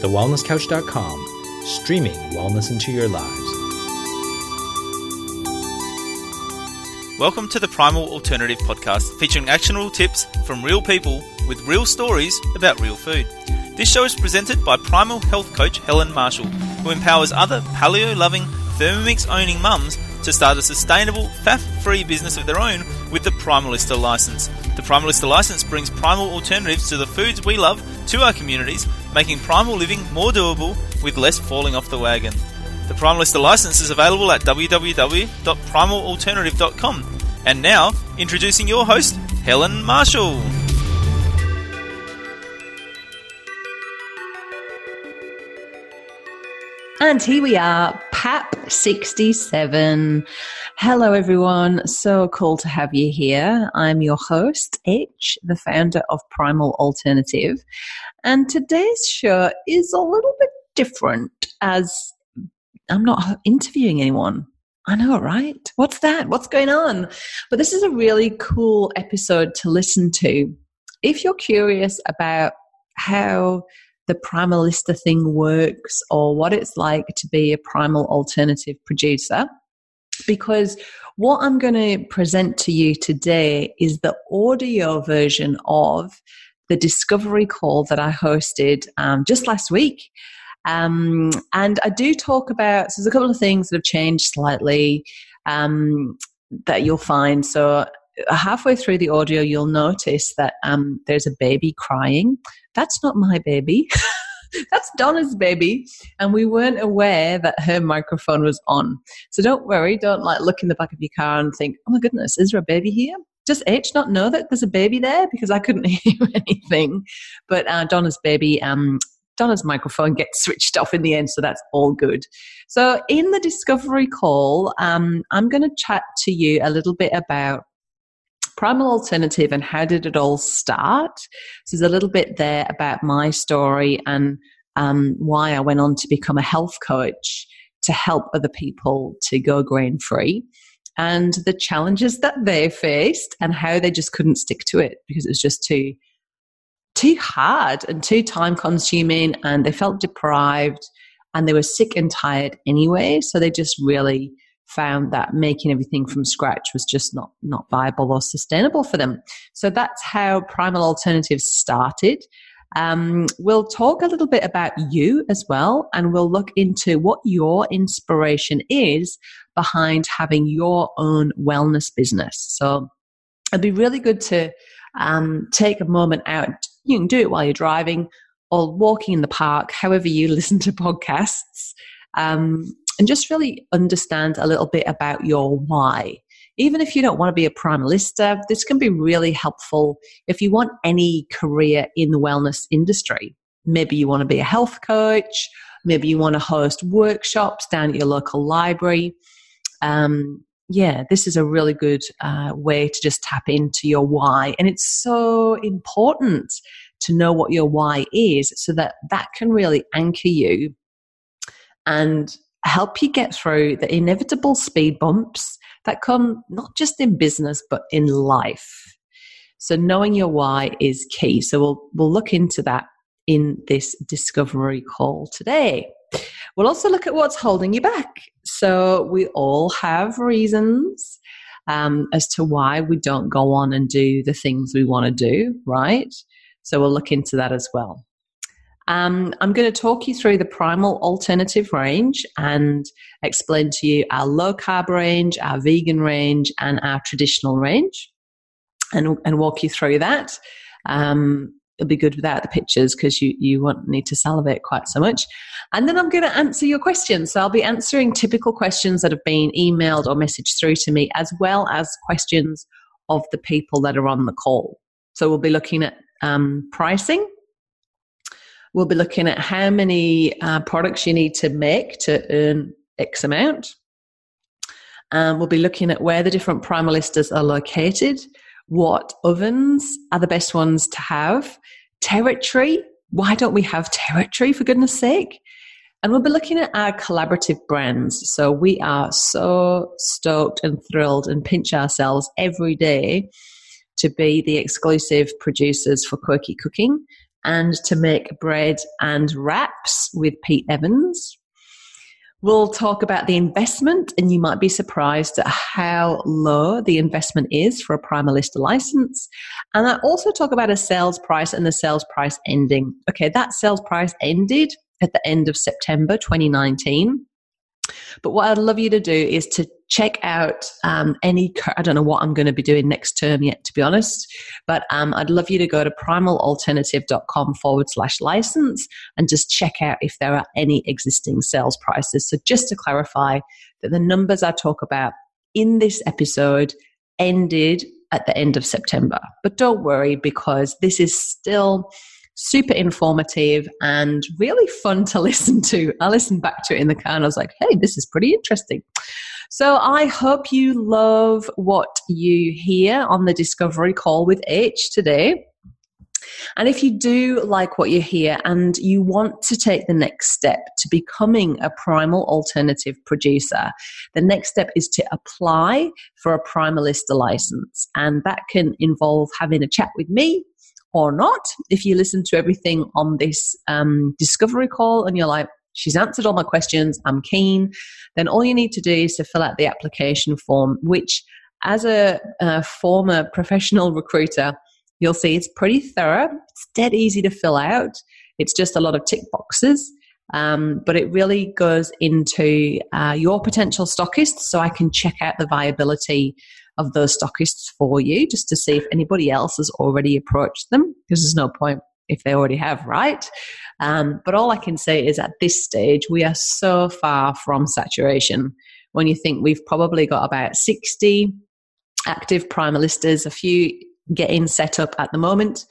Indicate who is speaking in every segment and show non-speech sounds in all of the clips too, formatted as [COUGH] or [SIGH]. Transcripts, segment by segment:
Speaker 1: thewellnesscouch.com, streaming wellness into your lives.
Speaker 2: Welcome to the Primal Alternative Podcast, featuring actionable tips from real people with real stories about real food. This show is presented by Primal Health Coach Helen Marshall, who empowers other paleo loving, Thermomix owning mums to start a sustainable, faff free business of their own with the Primalista license. The Primalista license brings primal alternatives to the foods we love to our communities, making primal living more doable with less falling off the wagon. The Primalista license is available at www.primalalternative.com. And now, introducing your host, Helen Marshall.
Speaker 3: And here we are, PAP 67. Hello, everyone. So cool to have you here. I'm your host, H, the founder of Primal Alternative. And today's show is a little bit different as I'm not interviewing anyone. I know, right? What's that? What's going on? But this is a really cool episode to listen to. If you're curious about how the primalista thing works or what it's like to be a primal alternative producer, because what I'm going to present to you today is the audio version of the discovery call that I hosted um, just last week. Um, and I do talk about, so there's a couple of things that have changed slightly um, that you'll find. So halfway through the audio, you'll notice that um, there's a baby crying. That's not my baby. [LAUGHS] That's Donna's baby. And we weren't aware that her microphone was on. So don't worry. Don't like look in the back of your car and think, oh my goodness, is there a baby here? Does H not know that there's a baby there? Because I couldn't [LAUGHS] hear anything. But uh, Donna's baby um, Donna's microphone gets switched off in the end, so that's all good. So, in the discovery call, um, I'm going to chat to you a little bit about Primal Alternative and how did it all start. So, there's a little bit there about my story and um, why I went on to become a health coach to help other people to go grain free and the challenges that they faced and how they just couldn't stick to it because it was just too too hard and too time consuming and they felt deprived and they were sick and tired anyway. So they just really found that making everything from scratch was just not not viable or sustainable for them. So that's how primal alternatives started um, we'll talk a little bit about you as well and we'll look into what your inspiration is behind having your own wellness business so it'd be really good to um, take a moment out you can do it while you're driving or walking in the park, however you [LAUGHS] listen to podcasts, um, and just really understand a little bit about your why. Even if you don't want to be a primalista, this can be really helpful if you want any career in the wellness industry. Maybe you want to be a health coach, maybe you want to host workshops down at your local library. Um, yeah, this is a really good uh, way to just tap into your why. And it's so important to know what your why is so that that can really anchor you and help you get through the inevitable speed bumps that come not just in business but in life. So knowing your why is key. So we'll we'll look into that in this discovery call today. We'll also look at what's holding you back. So we all have reasons um, as to why we don't go on and do the things we want to do, right? So we'll look into that as well. Um, I'm going to talk you through the primal alternative range and explain to you our low carb range, our vegan range, and our traditional range, and, and walk you through that. Um, it'll be good without the pictures because you, you won't need to salivate quite so much. And then I'm going to answer your questions. So I'll be answering typical questions that have been emailed or messaged through to me, as well as questions of the people that are on the call. So we'll be looking at um, pricing. We'll be looking at how many uh, products you need to make to earn X amount. Um, we'll be looking at where the different primalistas are located, what ovens are the best ones to have, territory. Why don't we have territory for goodness sake? And we'll be looking at our collaborative brands. So we are so stoked and thrilled and pinch ourselves every day to be the exclusive producers for Quirky Cooking and to make bread and wraps with Pete Evans. We'll talk about the investment, and you might be surprised at how low the investment is for a Primalista license. And I also talk about a sales price and the sales price ending. Okay, that sales price ended at the end of September 2019. But what I'd love you to do is to check out um, any, I don't know what I'm going to be doing next term yet, to be honest, but um, I'd love you to go to primalalternative.com forward slash license and just check out if there are any existing sales prices. So just to clarify that the numbers I talk about in this episode ended at the end of September. But don't worry because this is still super informative and really fun to [LAUGHS] listen to. I listened back to it in the car and I was like, hey, this is pretty interesting. So I hope you love what you hear on the discovery call with H today. And if you do like what you hear and you want to take the next step to becoming a primal alternative producer, the next step is to apply for a Primalista license. And that can involve having a chat with me or not. If you listen to everything on this um, discovery call and you're like, she's answered all my questions, I'm keen, then all you need to do is to fill out the application form, which as a, a former professional recruiter, you'll see it's pretty thorough. It's dead easy to fill out. It's just a lot of tick boxes. Um, but it really goes into uh, your potential stockists so I can check out the viability of those stockists for you just to see if anybody else has already approached them because there's no point if they already have, right? Um, but all I can say is at this stage, we are so far from saturation. When you think we've probably got about 60 active primalistas, a few getting set up at the moment.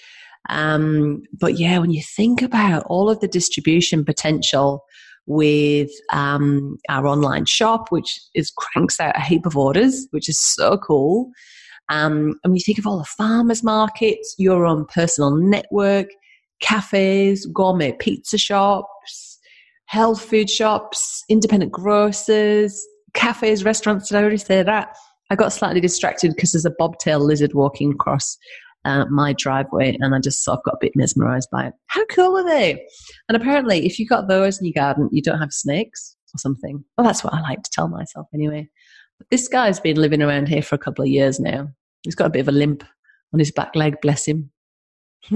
Speaker 3: Um, but yeah, when you think about all of the distribution potential with um, our online shop, which is cranks out a heap of orders, which is so cool. Um, and you think of all the farmers markets, your own personal network, cafes, gourmet pizza shops, health food shops, independent grocers, cafes, restaurants. Did I already say that? I got slightly distracted because there's a bobtail lizard walking across uh, my driveway, and I just sort of got a bit mesmerized by it. How cool are they? And apparently, if you've got those in your garden, you don't have snakes or something. Well, that's what I like to tell myself anyway. But this guy's been living around here for a couple of years now. He's got a bit of a limp on his back leg, bless him. [LAUGHS]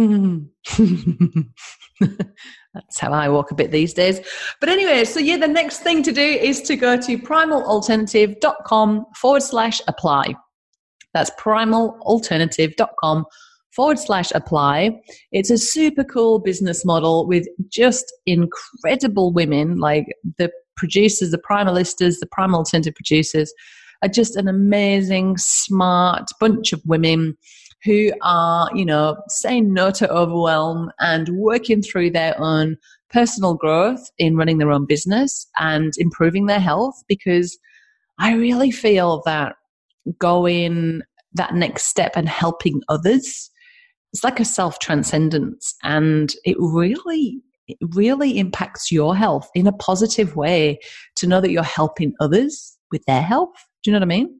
Speaker 3: That's how I walk a bit these days. But anyway, so yeah, the next thing to do is to go to primalalternative.com forward slash apply. That's primalalternative.com forward slash apply. It's a super cool business model with just incredible women, like the producers, the primalistas, the primal alternative producers are just an amazing, smart bunch of women who are, you know, saying no to overwhelm and working through their own personal growth in running their own business and improving their health because I really feel that going that next step and helping others it's like a self transcendence and it really it really impacts your health in a positive way to know that you're helping others with their health. Do you know what i mean?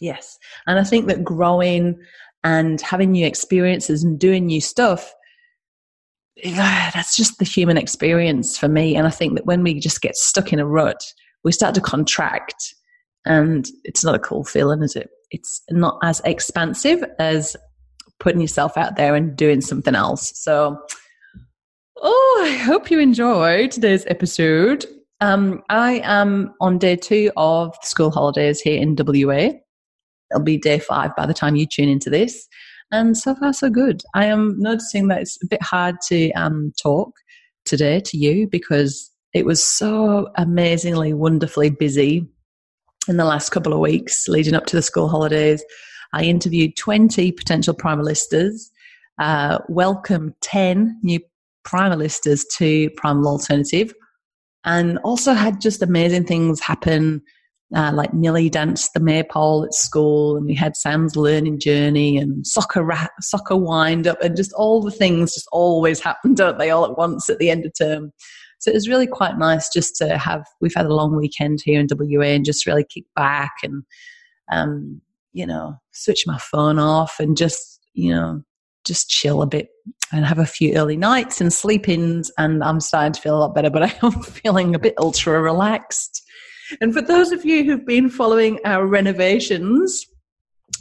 Speaker 3: Yes. And i think that growing and having new experiences and doing new stuff [SIGHS] that's just the human experience for me. And i think that when we just get stuck in a rut we start to contract and it's not a cool feeling, is it? It's not as expansive as putting yourself out there and doing something else. So, oh, I hope you enjoyed today's episode. Um, I am on day two of school holidays here in WA. It'll be day five by the time you tune into this. And so far, so good. I am noticing that it's a bit hard to um, talk today to you because it was so amazingly, wonderfully busy in the last couple of weeks leading up to the school holidays. I interviewed 20 potential primalistas, uh, welcomed 10 new primalistas to Primal Alternative, and also had just amazing things happen. Uh, like Millie danced the maypole at school, and we had Sam's learning journey and soccer ra- soccer wind up, and just all the things just always happen, don't they, all at once at the end of term. So it was really quite nice just to have, we've had a long weekend here in WA and just really kick back and, um, you know, switch my phone off and just, you know, just chill a bit and have a few early nights and sleep ins, and I'm starting to feel a lot better, but [LAUGHS] I am feeling a bit ultra relaxed. And for those of you who've been following our renovations,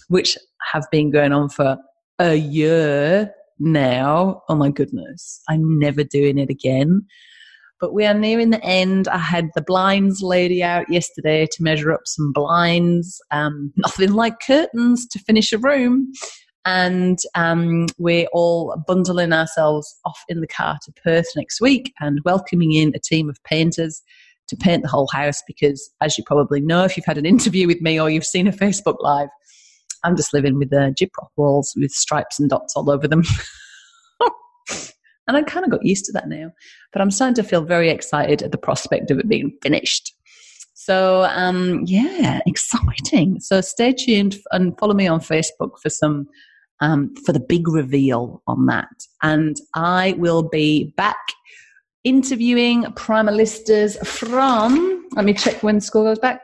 Speaker 3: which have been going on for a year now, oh my goodness, I'm never doing it again. But we are nearing the end. I had the blinds lady out yesterday to measure up some blinds. Um, [LAUGHS] nothing like curtains to finish a room. And um, we're all bundling ourselves off in the car to Perth next week and welcoming in a team of painters to paint the whole house because, as you probably know, if you've had an interview with me or you've seen a Facebook Live, I'm just living with the gyprock walls with stripes and dots all over them. [LAUGHS] and I kind of got used to that now. But I'm starting to feel very excited at the prospect of it being finished. So, um, yeah, exciting. So stay tuned and follow me on Facebook for some um, for the big reveal on that. And I will be back interviewing primalistas from, let me check when school goes back,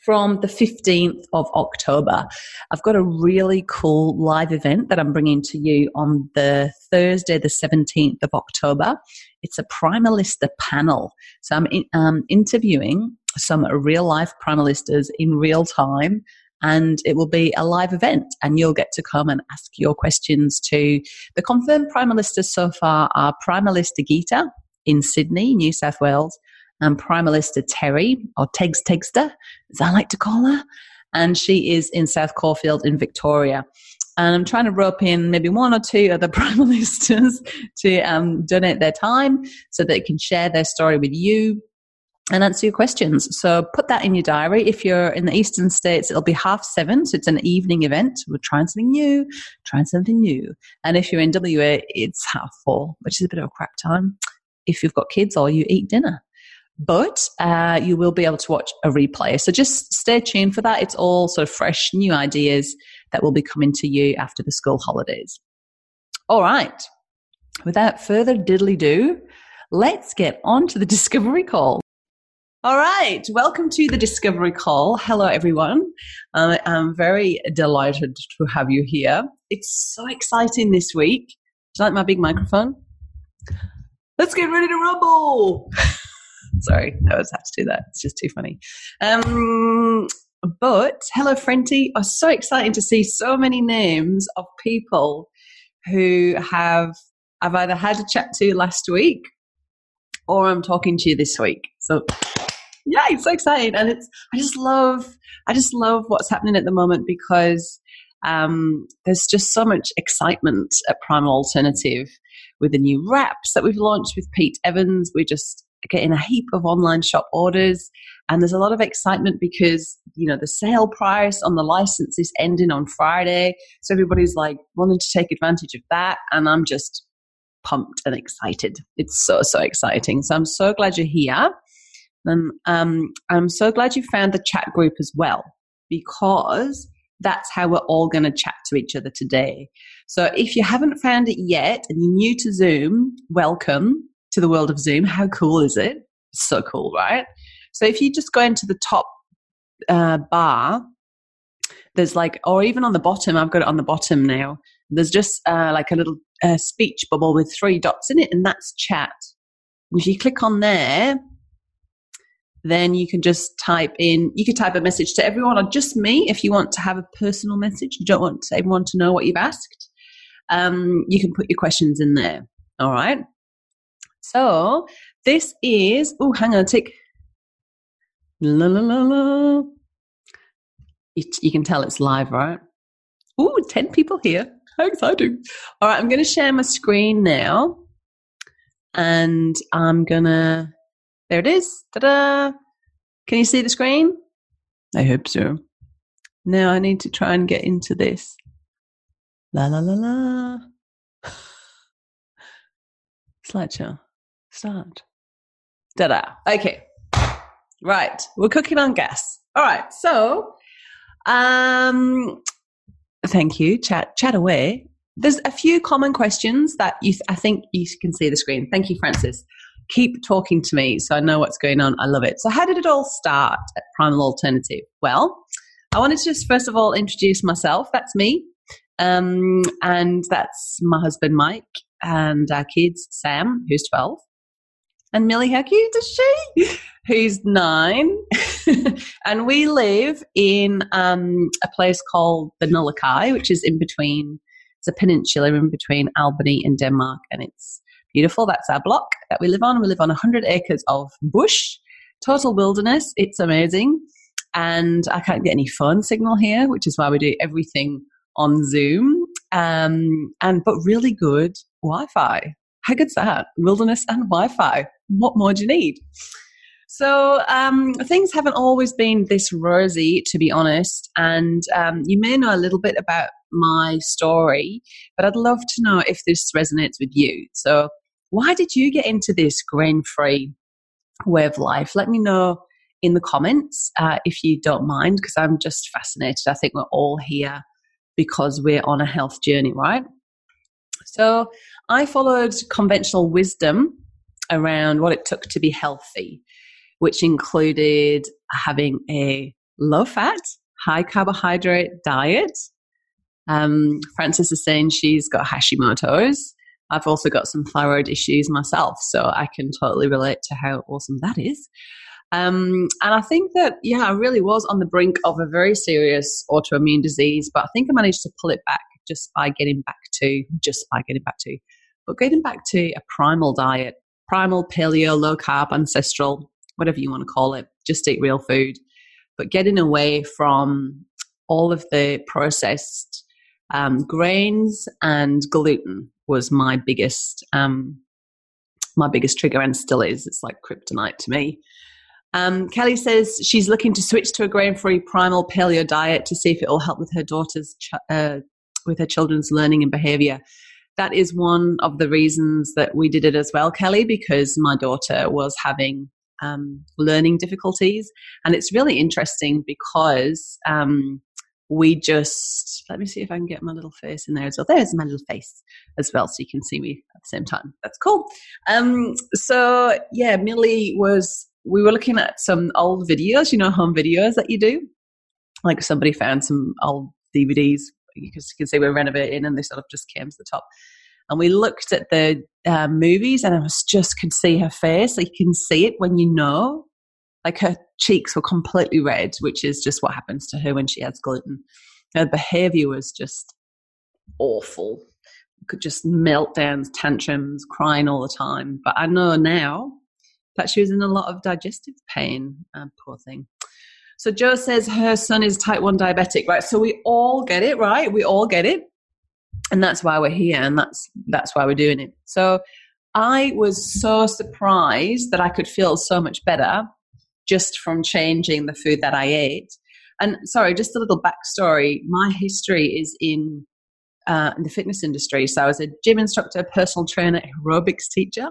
Speaker 3: from the 15th of October. I've got a really cool live event that I'm bringing to you on the Thursday, the 17th of October. It's a Primalista panel. So I'm in, um, interviewing some real life Primalistas in real time and it will be a live event and you'll get to come and ask your questions to the confirmed primalistas so far are primalista Gita, in Sydney, New South Wales, and Primalista Terry, or Tegs Tegster, as I like to call her. And she is in South Caulfield in Victoria. And I'm trying to rope in maybe one or two other [LAUGHS] Primalistas to um, donate their time so they can share their story with you and answer your questions. So put that in your diary. If you're in the eastern states, it'll be half seven. So it's an evening event. We're trying something new, trying something new. And if you're in WA, it's half four, which is a bit of a crap time if you've got kids or you eat dinner. But uh, you will be able to watch a replay. So just stay tuned for that. It's all sort of fresh, new ideas that will be coming to you after the school holidays. All right. Without further diddly do, let's get on to the [LAUGHS] discovery call. All right, welcome to the Discovery Call. Hello, everyone. Uh, I'm very delighted to have you here. It's so exciting this week. Do you like my big microphone? let's get ready to rumble. [LAUGHS] Sorry, I always have to do that. It's just too funny. Um, but hello, Frenty. Oh, so exciting to see so many names of people who have I've either had a chat to last week or I'm talking to you this week. So yeah, it's so exciting, and it's I just love I just love what's happening at the moment because um, there's just so much excitement at Primal Alternative with the new wraps that we've launched with Pete Evans. We're just getting a heap of online shop orders. And there's a lot of excitement because you know the sale price on the license is ending on friday. So everybody's like wanting to take advantage of that. And i'm just pumped and excited. It's so so exciting. So i'm so glad you're here. And um, i'm so glad you found the chat group as well because that's how we're all going to chat to each other today. So if you haven't found it yet and you're new to Zoom, welcome to the world of Zoom. How cool is it? So cool, right? So if you just go into the top uh, bar, there's like, or even on the bottom, I've got it on the bottom now. There's just uh, like a little uh, speech bubble with three dots in it, and that's chat. If you click on there, then you can just type in, you could type a message to everyone or just me if you want to have a personal message. You don't want everyone to know what you've asked. Um, you can put your questions in there. All right. So this is, oh, hang on, tick. La la la la. You, you can tell it's live, right? Oh, 10 people here. How exciting. All right, I'm going to share my screen now. And I'm going to there it is. Ta-da! Can you see the screen? I hope so. Now I need to try and get into this. La la la la. [SIGHS] Slideshow. Start. Ta-da. Okay. Right. We're cooking on gas. All right. So, um, thank you. Chat, chat away. There's a few common questions that you, I think you can see the screen. Thank you, Francis keep talking to me so I know what's going on. I love it. So, how did it all start at Primal Alternative? Well, I wanted to just first of all introduce myself. That's me. Um, and that's my husband, Mike, and our kids, Sam, who's 12, and Millie, how cute is she? [LAUGHS] Who's nine. [LAUGHS] and we live in um, a place called the Nullaki, which is in between, it's a peninsula in between Albany and Denmark. And it's beautiful. That's our block that we live on. We live on 100 acres of bush, total wilderness. It's amazing. And I can't get any phone signal here, which is why we do everything on Zoom. Um, and but really good Wi-Fi. How good's that? Wilderness and Wi-Fi. What more do you need? So um, things haven't always been this rosy, to be honest. And um, you may know a little bit about my story, but I'd love to know if this resonates with you. So why did you get into this grain free way of life? Let me know in the comments uh, if you don't mind, because I'm just fascinated. I think we're all here because we're on a health journey, right? So I followed conventional wisdom around what it took to be healthy, which included having a low fat, high carbohydrate diet. Um, Frances is saying she's got Hashimoto's. I've also got some thyroid issues myself, so I can totally relate to how awesome that is. Um, and I think that, yeah, I really was on the brink of a very serious autoimmune disease, but I think I managed to pull it back just by getting back to, just by getting back to, but getting back to a primal diet, primal, paleo, low carb, ancestral, whatever you want to call it, just eat real food, but getting away from all of the processed um, grains and gluten was my biggest um, my biggest trigger and still is. It's like kryptonite to me. Um, Kelly says she's looking to switch to a grain-free primal paleo diet to see if it will help with her daughter's ch- uh, with her children's learning and behavior. That is one of the reasons that we did it as well, Kelly, because my daughter was having um, learning difficulties, and it's really interesting because um, we just let me see if I can get my little face in there as well. There's my little face as well, so you can see me at the same time. That's cool. Um, so yeah, Millie was. We were looking at some old videos, you know, home videos that you do. Like somebody found some old DVDs because you can see we're renovating, and they sort of just came to the top. And we looked at the uh, movies, and I was just could see her face. Like you can see it when you know like her cheeks were completely red, which is just what happens to her when she has gluten. Her behavior was just awful. Could just meltdowns, tantrums, crying all the time. But I know now that she was in a lot of digestive pain. Uh, poor thing. So Joe says her son is type 1 diabetic, right? So we all get it, right? We all get it. And that's why we're here and that's that's why we're doing it. So I was so surprised that I could feel so much better just from changing the food that I ate. And sorry, just a little backstory. My history is in, uh, in the fitness industry. So I was a gym instructor, personal trainer, aerobics teacher.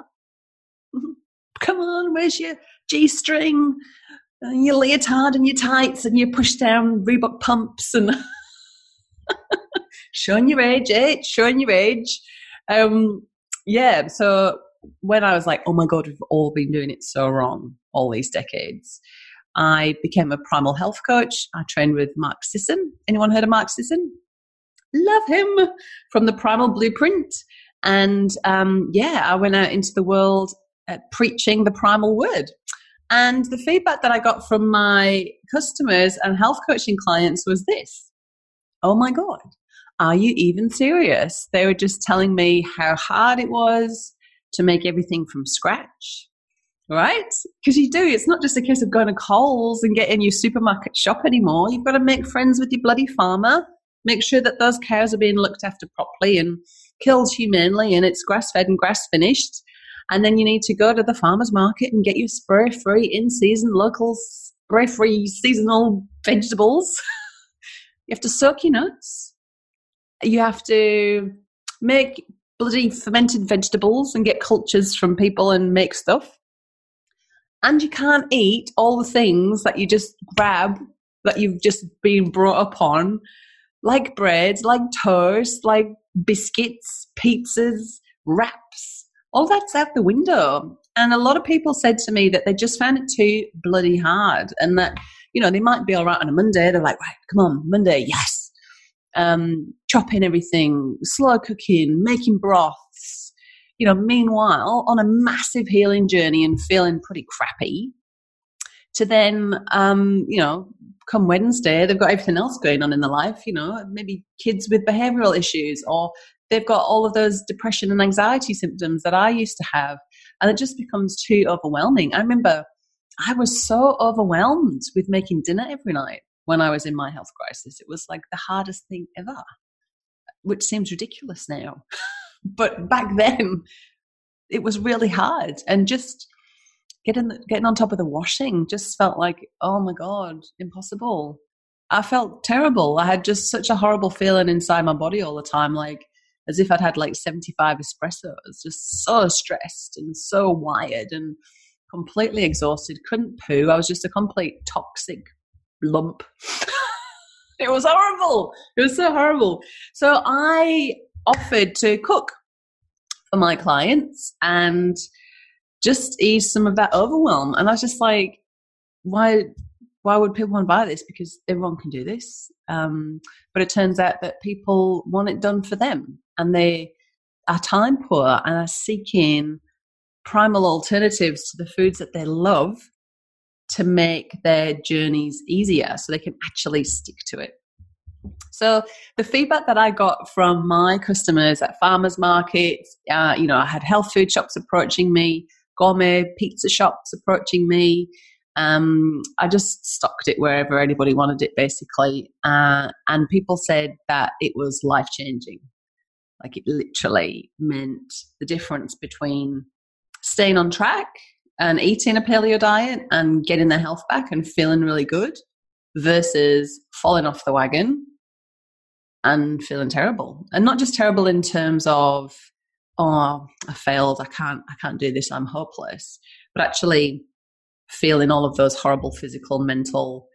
Speaker 3: [LAUGHS] Come on, where's your G string, and your leotard, and your tights, and your push down Reebok pumps, and [LAUGHS] showing your age, eh? Showing your age. Um, yeah, so when I was like, oh my God, we've all been doing it so wrong all these decades, I became a primal health coach. I trained with Mark Sisson. Anyone heard of Mark Sisson? Love him from the Primal Blueprint. And um, yeah, I went out into the world preaching the primal word. And the feedback that I got from my customers and health coaching clients was this Oh my God, are you even serious? They were just telling me how hard it was, to make everything from scratch, right? Because you do. It's not just a case of going to Coles and getting your supermarket shop anymore. You've got to make friends with your bloody farmer, make sure that those cows are being looked after properly and killed humanely and it's grass fed and grass finished. And then you need to go to the farmer's market and get your spray free, in season, local, spray free, seasonal vegetables. [LAUGHS] you have to soak your nuts. You have to make bloody fermented vegetables and get cultures from people and make stuff. And you can't eat all the things that you just grab that you've just been brought up on, like bread, like toast, like biscuits, pizzas, wraps. All that's out the window. And a lot of people said to me that they just found it too bloody hard and that, you know, they might be all right on a Monday. They're like, right, come on, Monday, yes. um, chopping everything, slow cooking, making broths. You know, meanwhile, on a massive healing journey and feeling pretty crappy, to then, um, you know, come Wednesday, they've got everything else going on in their life, you know, maybe kids with behavioral issues, or they've got all of those depression and anxiety symptoms that I used to have. And it just becomes too overwhelming. I remember I was so overwhelmed with making dinner every night when I was in my health crisis. It was like the hardest thing ever, which seems ridiculous now. [LAUGHS] but back then, it was really hard. And just getting, getting on top of the washing just felt like, oh my God, impossible. I felt terrible. I had just such a horrible feeling inside my body all the time, like as if I'd had like 75 espressos, just so stressed and so wired and completely exhausted, couldn't poo. I was just a complete toxic lump. [LAUGHS] it was horrible. It was so horrible. So I offered to cook for my clients and just ease some of that overwhelm. And I was just like, why why would people want to buy this? Because everyone can do this. Um, but it turns out that people want it done for them and they are time poor and are seeking primal alternatives to the foods that they love to make their journeys easier so they can actually stick to it. So the feedback that I got from my customers at farmers markets, uh, you know, I had health food shops approaching me, gourmet pizza shops approaching me. Um, I just stocked it wherever anybody wanted it, basically. Uh, and people said that it was life changing. Like it literally meant the difference between staying on track and eating a paleo diet and getting their health back and feeling really good versus falling off the wagon and feeling terrible and not just terrible in terms of oh i failed i can't i can't do this i'm hopeless but actually feeling all of those horrible physical mental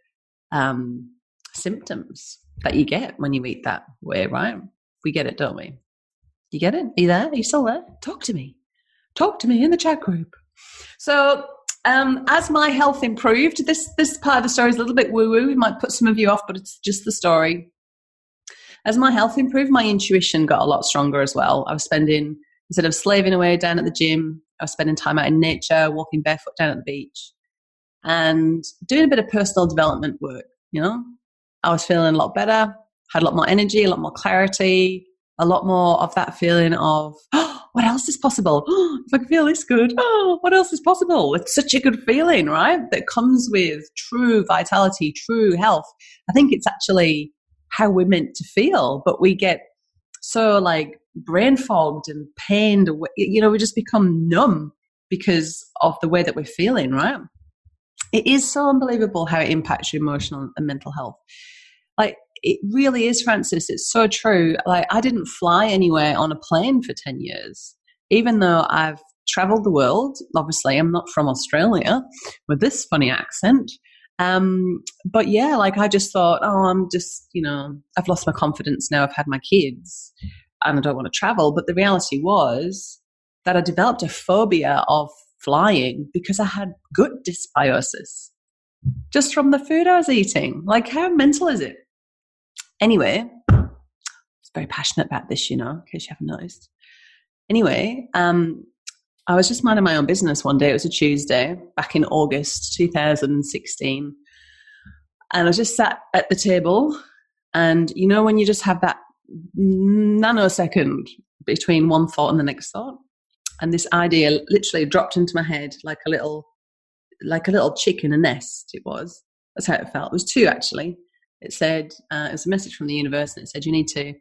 Speaker 3: um, symptoms that you get when you eat that way right? We get it don't we? You get it? Are you there? Are you still there? Talk to me. Talk to me in the chat group. So um, as my health improved, this this part of the story is a little bit woo woo. It might put some of you off, but it's just the story. As my health improved, my intuition got a lot stronger as well. I was spending instead of slaving away down at the gym, I was spending time out in nature, walking barefoot down at the beach, and doing a bit of personal development work. You know, I was feeling a lot better, had a lot more energy, a lot more clarity, a lot more of that feeling of. Oh, what else is possible? Oh, [GASPS] if I can feel this good, [GASPS] oh, what else is possible? It's such a good feeling, right? That comes with true vitality, true health. I think it's actually how we're meant to feel, but we get so like brain fogged and pained. You know, we just become numb because of the way that we're feeling, right? It is so unbelievable how it impacts your emotional and mental health. Like it really is, Francis. It's so true. Like, I didn't fly anywhere on a plane for 10 years, even though I've traveled the world. Obviously, I'm not from Australia with this funny accent. Um, but yeah, like I just thought, oh, I'm just, you know, I've lost my confidence now. I've had my kids and I don't want to travel. But the reality was that I developed a phobia of flying because I had gut dysbiosis just from the food I was eating. Like, how mental is it? Anyway, I was very passionate about this, you know, in case you haven't noticed. Anyway, um, I was just minding my own business one day. It was a Tuesday back in August 2016. And I just sat at the table. And you know, when you just have that nanosecond between one thought and the next thought? And this idea literally dropped into my head like a little, like a little chick in a nest. It was. That's how it felt. It was two actually. It said, uh, it was a message from the universe, and it said, you need to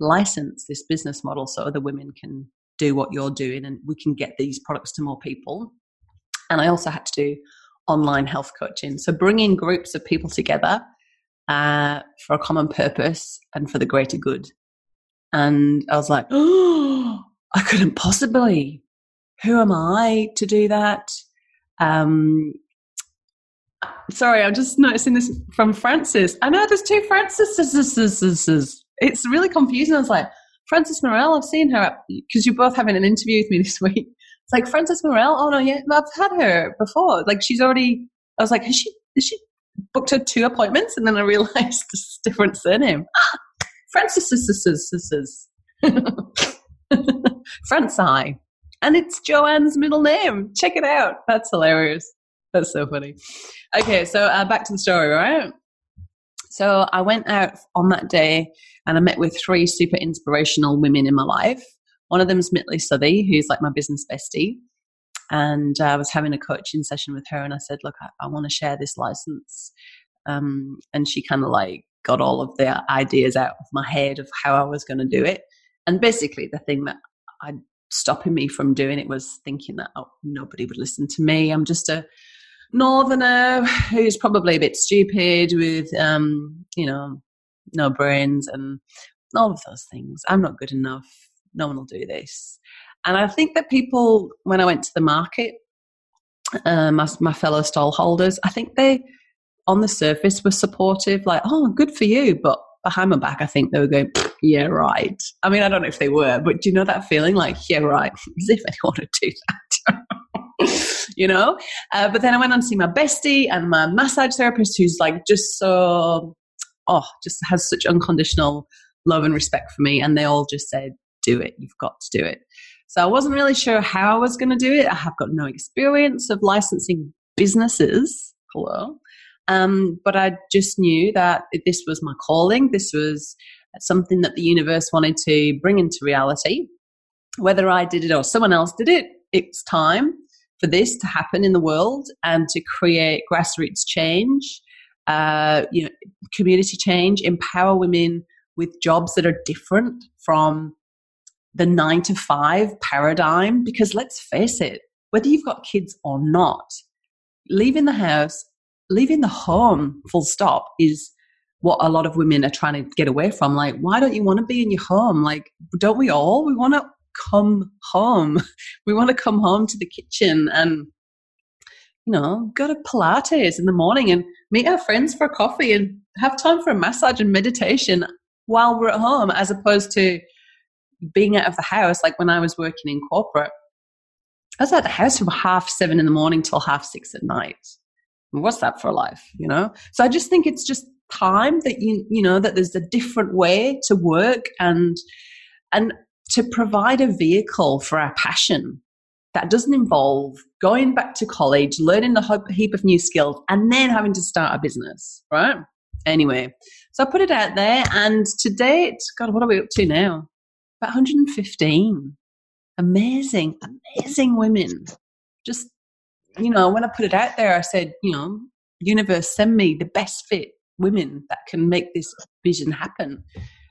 Speaker 3: license this business model so other women can do what you're doing and we can get these products to more people. And I also had to do online health coaching. So bringing groups of people together uh, for a common purpose and for the greater good. And I was like, oh, [GASPS] I couldn't possibly. Who am I to do that? Um, sorry, I'm just noticing this from Francis. I know there's two Francis. [LAUGHS] It's really confusing. I was like, Frances Morel, I've seen her because you're both having an interview with me [LAUGHS] this week. It's like Frances Morel. Oh no, yeah, I've had her before. Like she's already. I was like, has she? Has she booked her two appointments? And then I realized [LAUGHS] this different surname. Francis's. Francis, Franci. And it's Joanne's middle name. Check it out. That's hilarious. That's so funny. Okay, so uh, back to the story, right? So I went out on that day and I met with three super inspirational women in my life. One of them is Mitli Southey, who's like my business bestie. And I was having a coaching session with her, and I said, Look, I, I want to share this license. Um, and she kind of like got all of the ideas out of my head of how I was going to do it. And basically, the thing that I stopping me from doing it was thinking that oh, nobody would listen to me. I'm just a northerner who's probably a bit stupid with, um, you know, no brains and all of those things. I'm not good enough. No one will do this. And I think that people, when I went to the market, uh, my, my fellow stall holders, I think they, on the surface, were supportive, like, oh, good for you. But behind my back, I think they were going, yeah, right. I mean, I don't know if they were, but do you know that feeling like, yeah, right, [LAUGHS] as if anyone would do that? [LAUGHS] you know? Uh, but then I went on to see my bestie and my massage therapist who's like just so, oh, just has such unconditional love and respect for me. And they all just said, do it. You've got to do it. So I wasn't really sure how I was going to do it. I have got no experience of licensing businesses. Hello. Um, but I just knew that this was my calling. This was something that the universe wanted to bring into reality. Whether I did it or someone else did it, it's time for this to happen in the world and to create grassroots change, uh, you know, community change, empower women with jobs that are different from the nine to five paradigm. Because let's face it, whether you've got kids or not, leaving the house leaving the home full stop is what a lot of women are trying to get away from. Like, why don't you want to be in your home? Like, don't we all? We want to come home. [LAUGHS] We want to come home to the kitchen and, you know, go to Pilates in the morning and meet our friends for coffee and have time for a massage and meditation while we're at home, as opposed to being out of the house. Like when I was working in corporate, I was at the house from half seven in the morning till half six at night what's that for life you know? So i just think it's just time that you you know that there's a different way to work and and to provide a vehicle for our passion that doesn't involve going back to college learning a heap of new skills and then having to start a business right? Anyway so i put it out there and to date god what are we up to now? About 115 amazing amazing women. Just you know, when I put it out there, I said, you know, universe, send me the best fit women that can make this vision happen.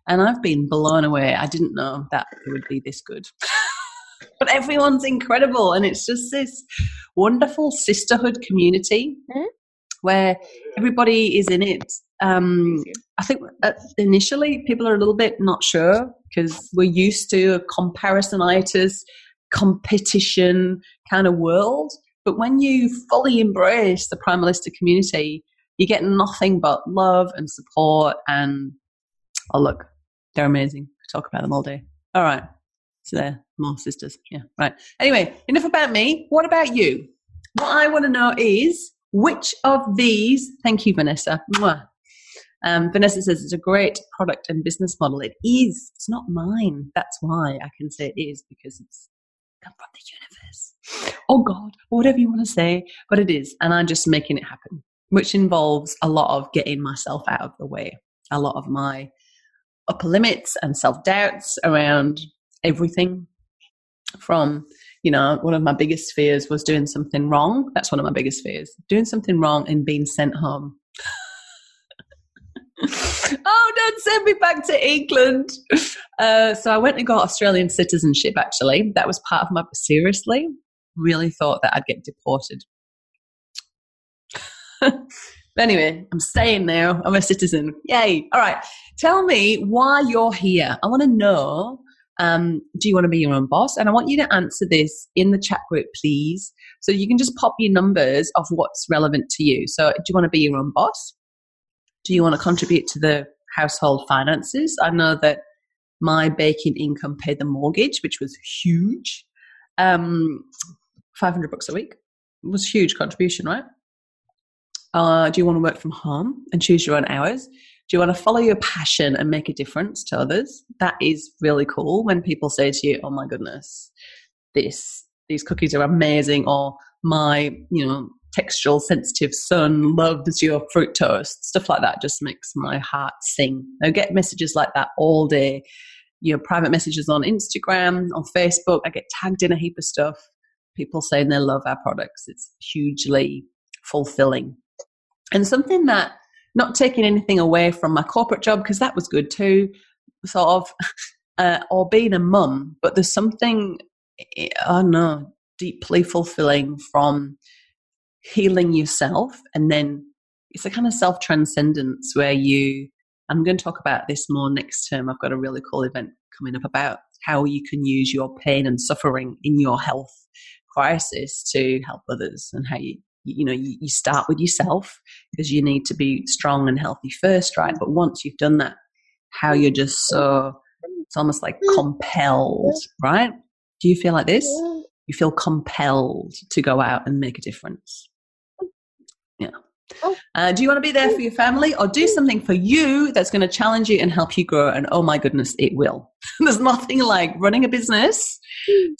Speaker 3: And I've been blown away. I didn't know that it would be this good. [LAUGHS] but everyone's incredible. And it's just this wonderful sisterhood community mm-hmm. where everybody is in it. Um, I think initially people are a little bit not sure because we're used to a comparisonitis, competition kind of world. But when you fully embrace the Primalista community, you get nothing but love and support. And oh, look, they're amazing. Talk about them all day. All right. So they're more sisters. Yeah. Right. Anyway, enough about me. What about you? What I want to know is which of these, thank you, Vanessa. Um, Vanessa says it's a great product and business model. It is. It's not mine. That's why I can say it is because it's come from the universe. Oh God, whatever you want to say, but it is. And I'm just making it happen, which involves a lot of getting myself out of the way, a lot of my upper limits and self doubts around everything from you know one of my biggest fears was doing something wrong that's one of my biggest fears doing something wrong and being sent home [LAUGHS] oh, don't send me back to England. Uh, so I went and got Australian citizenship, actually. That was part of my, seriously, really thought that I'd get deported. [LAUGHS] but anyway, I'm staying now. I'm a citizen. Yay. All right. Tell me why you're here. I want to know um, do you want to be your own boss? And I want you to answer this in the chat group, please. So you can just pop your numbers of what's relevant to you. So, do you want to be your own boss? do you want to contribute to the household finances? I know that my baking income paid the mortgage, which was huge. Um, 500 books a week it was huge contribution, right? Uh, do you want to work from home and choose your own hours? Do you want to follow your passion and make a difference to others? That is really cool when people say to you, "Oh my goodness, this these cookies are amazing," or "My, you know, textural sensitive son loves your fruit toast." Stuff like that just makes my heart sing. I get messages like that all day. You know, private messages on Instagram, on Facebook. I get tagged in a heap of stuff. People saying they love our products. It's hugely fulfilling. And something that not taking anything away from my corporate job because that was good too, sort of, [LAUGHS] uh, or being a mum. But there's something, I don't know, deeply fulfilling from healing yourself, and then it's a kind of self transcendence where you. I'm going to talk about this more next term. I've got a really cool event coming up about how you can use your pain and suffering in your health crisis to help others and how you you know you, you start with yourself because you need to be strong and healthy first right? But once you've done that how mm. you're just so it's almost like mm. compelled right? Do you feel like this? You feel compelled to go out and make a difference. Mm. Yeah uh, do you want to be there for your family or do something for you that's going to challenge you and help you grow? And oh my goodness, it will. [LAUGHS] There's nothing like running a business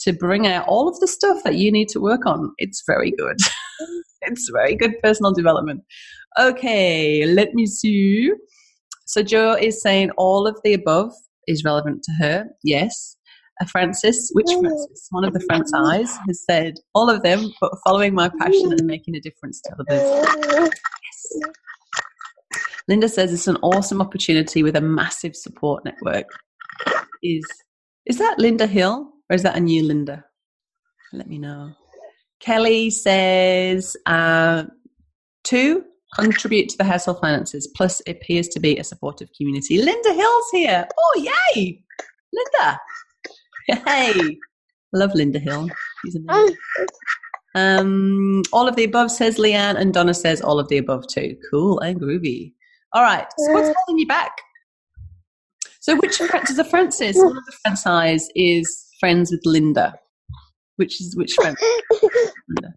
Speaker 3: to bring out all of the stuff that you need to work on. It's very good. [LAUGHS] it's very good personal development. Okay, let me see. So Joe is saying all of the above is relevant to her. Yes. Uh, Francis, which Francis? One of the Francis has said all of them, but following my passion and making a difference to others. Yes. Linda says it's an awesome opportunity with a massive support network. Is is that Linda Hill or is that a new Linda? Let me know. Kelly says uh, two contribute to the household finances. Plus, it appears to be a supportive community. Linda Hill's here. Oh, yay, Linda! Hey, love Linda Hill. She's [LAUGHS] amazing. Um, all of the above says Leanne, and Donna says all of the above too. Cool and groovy. All right. So what's holding you back? So which does the Francis? One of the Francis is friends with Linda. Which is which friend? Linda.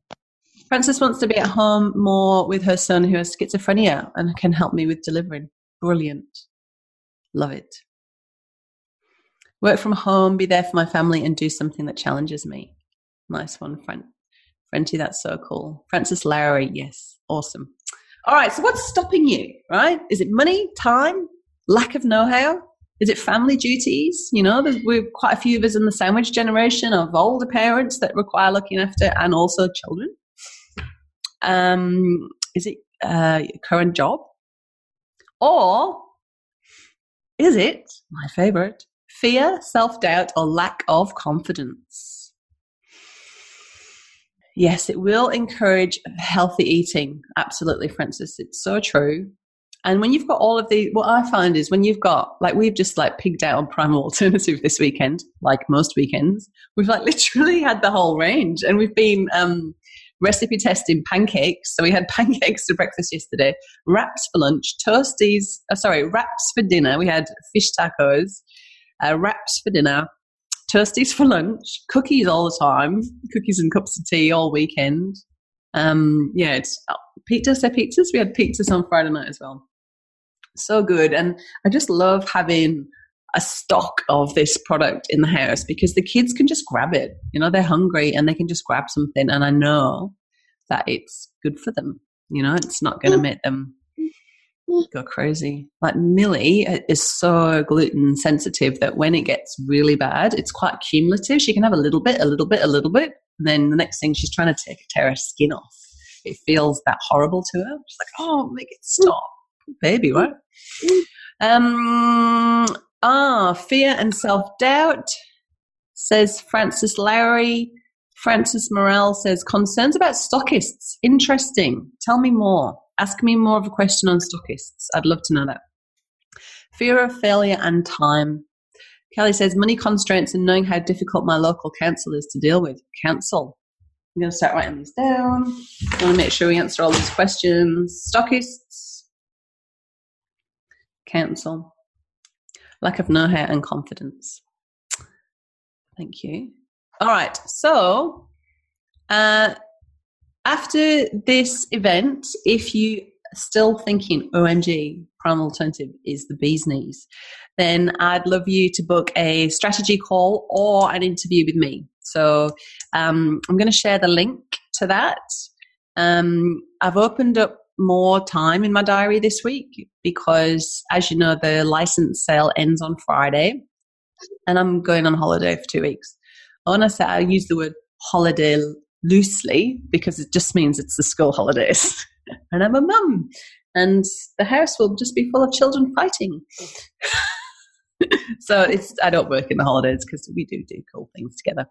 Speaker 3: Frances wants to be at home more with her son who has schizophrenia and can help me with delivering. Brilliant. Love it. Work from home, be there for my family, and do something that challenges me. Nice one, friend. Frenty, that's so cool. Francis Lowry, yes. Awesome. All right, so what's stopping you, right? Is it money, time, lack of know how? Is it family duties? You know, we're quite a few of us in the sandwich generation of older parents that require looking after and also children. Um, is it uh, current job? Or is it, my favorite, fear, self doubt, or lack of confidence? Yes, it will encourage healthy eating. Absolutely, Francis. It's so true. And when you've got all of the, what I find is when you've got, like, we've just like pigged out on Primal [LAUGHS] Alternative this weekend, like most weekends. We've like [LAUGHS] literally had the whole range and we've been um, recipe testing pancakes. So we had [LAUGHS] pancakes for breakfast yesterday, wraps for lunch, toasties, uh, sorry, wraps for dinner. We had fish tacos, uh, wraps for dinner, toasties for lunch, cookies all the time, cookies and cups of tea all weekend. Um, yeah, it's uh, pizza. Say pizzas. We had pizzas on Friday night as well. So good, and I just love having a stock of this product in the house because the kids can just grab it. You know, they're hungry and they can just grab something, and I know that it's good for them. You know, it's not going to make them go crazy. Like Millie is so gluten sensitive that when it gets really bad, it's quite cumulative. She can have a little bit, a little bit, a little bit, and then the next thing she's trying to take tear her skin off. It feels that horrible to her. She's like, "Oh, make it stop, baby, right?" Um, ah, fear and self doubt, says Francis Lowry. Francis Morel says concerns about stockists. Interesting. Tell me more. Ask me more of a question on stockists. I'd love to know that. Fear of failure and time. Kelly says money constraints and knowing how difficult my local council is to deal with. Council. I'm going to start writing these down. I want to make sure we answer all these questions. Stockists. Council. Lack of know how and confidence. Thank you. All right. So, uh, after this event, if you still thinking, OMG, Primal Alternative is the bee's knees, then I'd love you to book a strategy call or an interview with me. So um, I'm going to share the link to that. Um, I've opened up more time in my diary this week because, as you know, the license sale ends on Friday and I'm going on holiday for two weeks. I say I use the word holiday loosely because it just means it's the school holidays. [LAUGHS] and I'm a mum, and the house will just be full of children fighting. [LAUGHS] so it's I don't work in the holidays because we do do cool things together.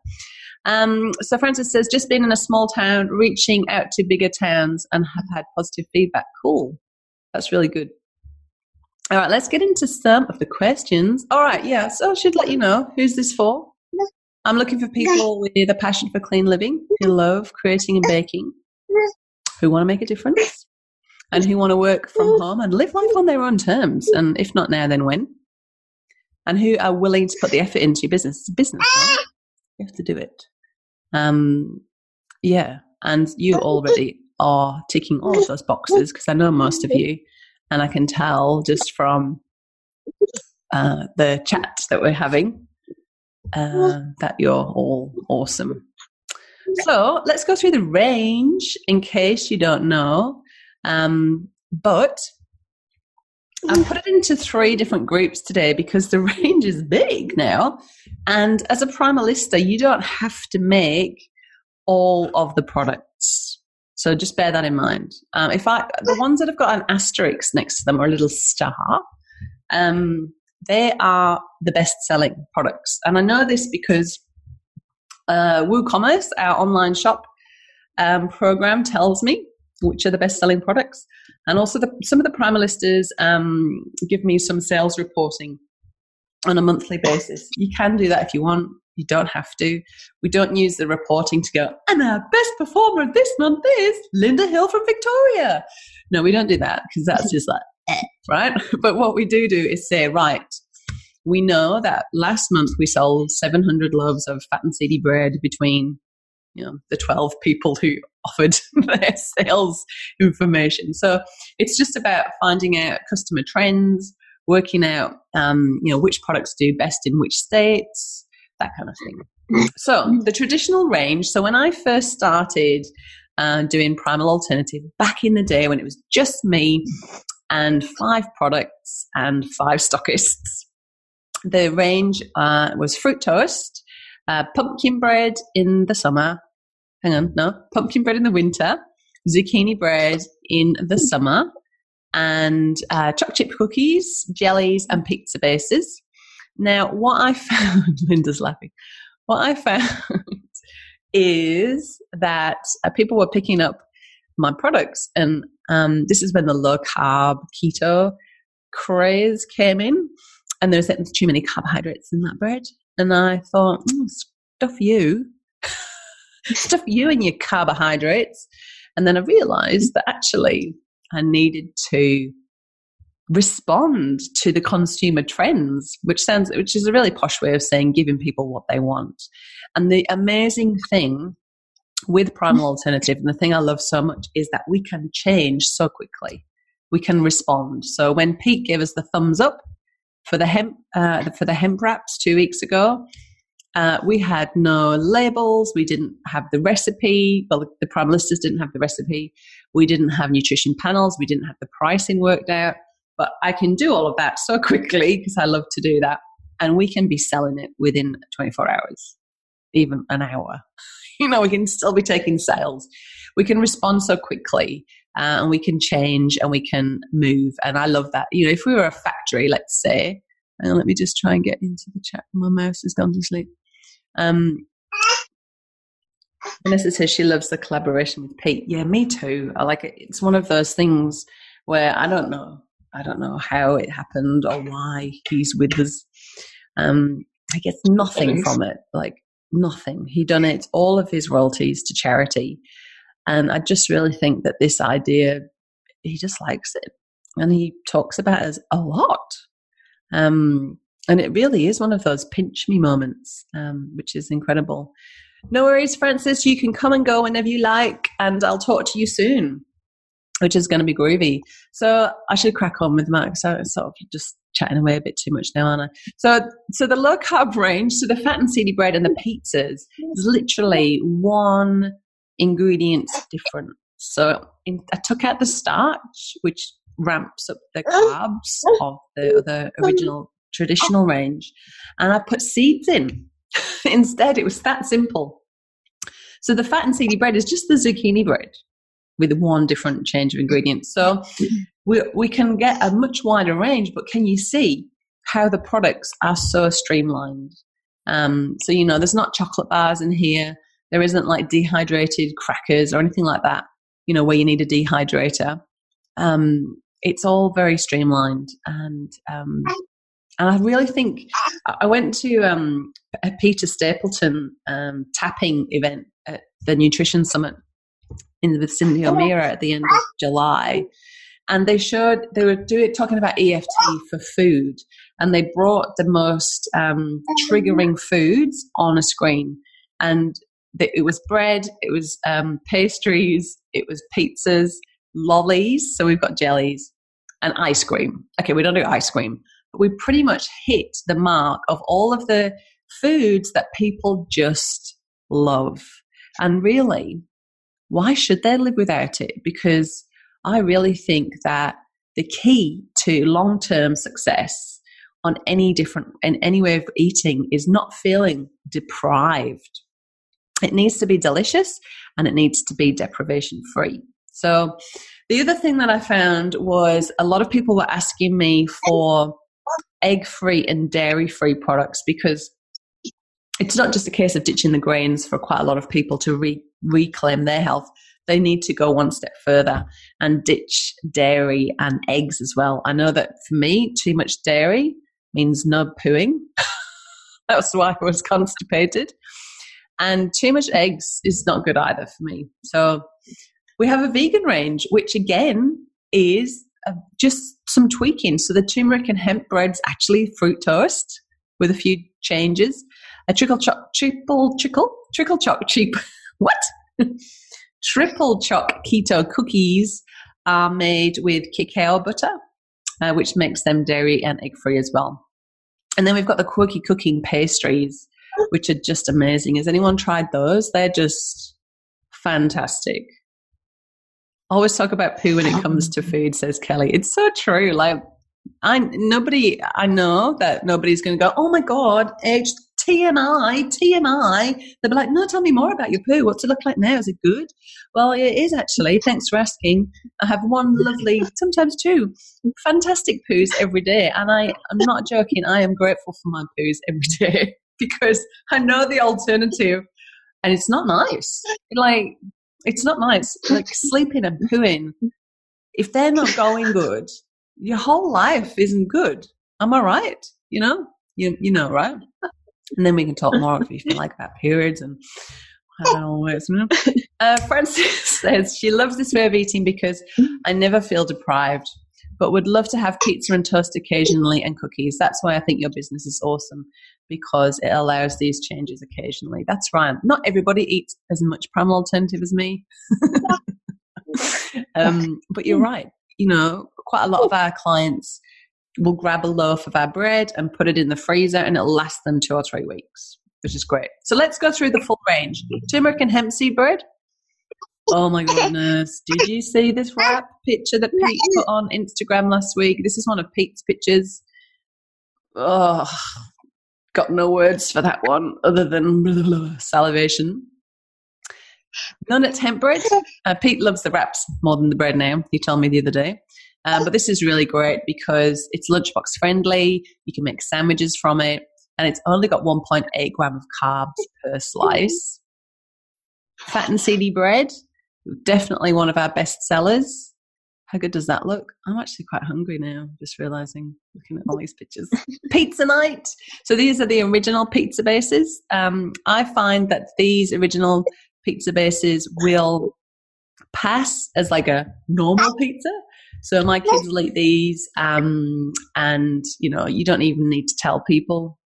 Speaker 3: Um, so Francis says, just been in a small town, reaching out to bigger towns, and have had positive feedback. Cool, that's really good. All right, let's get into some of the questions. All right, yeah. So I should let you know who's this for. I'm looking for people with a passion for clean living, who love creating and baking, who want to make a difference, and who want to work from home and live life on their own terms. And if not now, then when? And who are willing to put the effort into your business. It's a business, right? You have to do it. Um, yeah. And you already are ticking all of those boxes because I know most of you, and I can tell just from uh, the chat that we're having uh, that you're all awesome. So let's go through the range in case you don't know. Um, but I put it into three different groups today because the [LAUGHS] range is big now. And as a primalista, you don't have to make all of the products. So just bear that in mind. Um, if I the ones that have got an asterisk next to them or a little star, um, they are the best selling products. And I know this because uh, WooCommerce, our online shop um, program, tells me which are the best selling products. And also, the, some of the primalistas um, give me some sales reporting on a monthly basis. You can do that if you want. You don't have to. We don't use the reporting to go, and our best performer this month is Linda Hill from Victoria. No, we don't do that because that's [LAUGHS] just like, right? [LAUGHS] But what we do do is say, right, we know that last month we sold 700 loaves of fat and seedy bread between you know the 12 people who [LAUGHS] offered their sales information so it's just about finding out customer trends working out um, you know which products do best in which states that kind of thing so the traditional range so when i first started uh, doing primal alternative back in the day when it was just me and five products and five stockists the range uh, was fruit toast uh, pumpkin bread in the summer hang on, no, pumpkin bread in the winter, zucchini bread in the summer, and uh, chocolate chip cookies, jellies, and pizza bases. Now, what I [LAUGHS] found, Linda's laughing, what I found [LAUGHS] is that uh, people were picking up my products, and um, this is when the low carb keto craze came in, and there was too many carbohydrates in that bread. And I thought, mm, stuff you. [LAUGHS] stuff you and your carbohydrates. And then I realized that actually I needed to respond to the consumer trends, which sounds, which is a really posh way of saying giving people what they want. And the amazing thing with Primal Alternative, and the thing I love so much is that we can change so quickly. We can respond. So when Pete gave us the thumbs up for the hemp uh, for the hemp wraps two weeks ago, uh, we had no labels. We didn't have the recipe. Well, the prime primalistas didn't have the recipe. We didn't have nutrition panels. We didn't have the pricing worked out. But I can do all of that so [LAUGHS] quickly because I love to do that. And we can be selling it within 24 hours, even an hour. [LAUGHS] you know, we can still be taking sales. We can respond so quickly uh, and we can change and we can move. And I love that. You know, if we were a factory, let's say, and let me just try and get into the chat. My mouse has gone to sleep. Um, Vanessa says she loves the collaboration with Pete. Yeah, me too. I like it. It's one of those things where I don't know. I don't know how it happened or why he's with us. Um, I get nothing from it. Like nothing. He donates all of his royalties to charity, and I just really think that this idea, he just likes it, and he talks about it a lot. Um, and it really is one of those pinch me moments, um, which is incredible. No worries, Francis. You can come and go whenever you like, and I'll talk to you soon. Which is going to be groovy. So I should crack on with Max. So it's sort of just chatting away a bit too much now, aren't I? So, so the low carb range, so the fat and seedy bread and the pizzas is literally one ingredient different. So in, I took out the starch, which ramps up the carbs of the, the original traditional range, and I put seeds in. [LAUGHS] Instead, it was that simple. So the fat and seedy bread is just the zucchini bread with one different change of ingredients. So we, we can get a much wider range, but can you see how the products are so streamlined? Um, so, you know, there's not chocolate bars in here. There isn't like dehydrated crackers or anything like that, you know, where you need a dehydrator. Um, it's all very streamlined and um, and I really think I went to um, a Peta Stapleton um, tapping event at the Nutrition Summit in with Cyndi O'Meara at the end of July, and they showed they were doing talking about EFT for food, and they brought the most um, triggering foods on a screen, and it was bread, it was um, pastries, it was pizzas, lollies. So we've got jellies and ice cream. Okay, we don't do ice cream, but we pretty much hit the mark of all of the foods that people just love. And really, why should they live without it? Because I really think that the key to long term success on any different in any way of eating is not feeling deprived. It needs to be delicious and it needs to be deprivation free. So the other thing that I found was a lot of people were asking me for egg free and dairy free products because it's not just a case of ditching the grains for quite a lot of people to re- reclaim their health. They need to go one step further and ditch dairy and eggs as well. I know that for me, too much dairy means no pooing. [LAUGHS] That's why I was constipated. And too much eggs is not good either for me. So we have a vegan range, which again is uh, just some tweaking. So the turmeric and hemp bread's actually fruit toast with a few changes. A trickle choc, triple trickle, trickle choc cheap. [LAUGHS] what? [LAUGHS] triple choc keto cookies are made with cacao butter, uh, which makes them dairy and egg free as well. And then we've got the quirky cooking pastries, which are just amazing. Has anyone tried those? They're just fantastic always talk about poo when it comes to food, says Kelly. It's so true. Like, I nobody I know that nobody's going to go. Oh my god, age TMI, TMI. They'll be like, no, tell me more about your poo. What's it look like now? Is it good? Well, it is actually. Thanks for asking. I have one lovely, sometimes two, fantastic poos every day, and I am not joking. I am grateful for my poos every day [LAUGHS] because I know the alternative, and it's not nice. Like it's not nice. Like sleeping and pooing, if they're not going good, your whole life isn't good. Am I right? You know, you you know, right? And then we can talk more if you feel [LAUGHS] like about periods and how works. Uh, Frances [LAUGHS] says she loves this way of eating because I never feel deprived, but would love to have pizza and toast occasionally and cookies. That's why I think your business is awesome because it allows these changes occasionally. That's right. Not everybody eats as much primal alternative as me. [LAUGHS] um, but you're right. You know, quite a lot of our clients will grab a loaf of our bread and put it in the freezer and it'll last them two or three weeks, which is great. So let's go through the full range. Turmeric and hemp seed bread. Oh my [LAUGHS] goodness. Did you see this wrap picture that Pete put on Instagram last week? This is one of Pete's pictures. Oh, got no words for that one other than blah, [LAUGHS] blah, blah, salivation. None at hemp bread. [LAUGHS] Uh, Pete loves the wraps more than the bread now. He told me the other day. Um, but this is really great because it's lunchbox friendly. You can make sandwiches from it, and it's only got 1.8 gram of carbs per slice. Fat and seedy bread, definitely one of our best sellers. How good does that look? I'm actually quite hungry now, just realizing, looking at all these pictures. [LAUGHS] pizza night. So these are the original pizza bases. Um, I find that these original pizza bases will pass as like a normal pizza. So my kids will eat these, um, and you know, you don't even need to tell people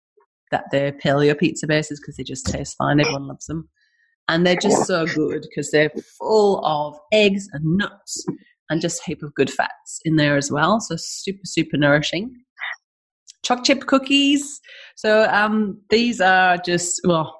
Speaker 3: that they're paleo pizza bases because they just taste fine. Everyone loves them, and they're just so good because they're full of eggs and nuts and just a heap of good fats in there as well. So super, super nourishing. Choc chip cookies. So um, these are just, well,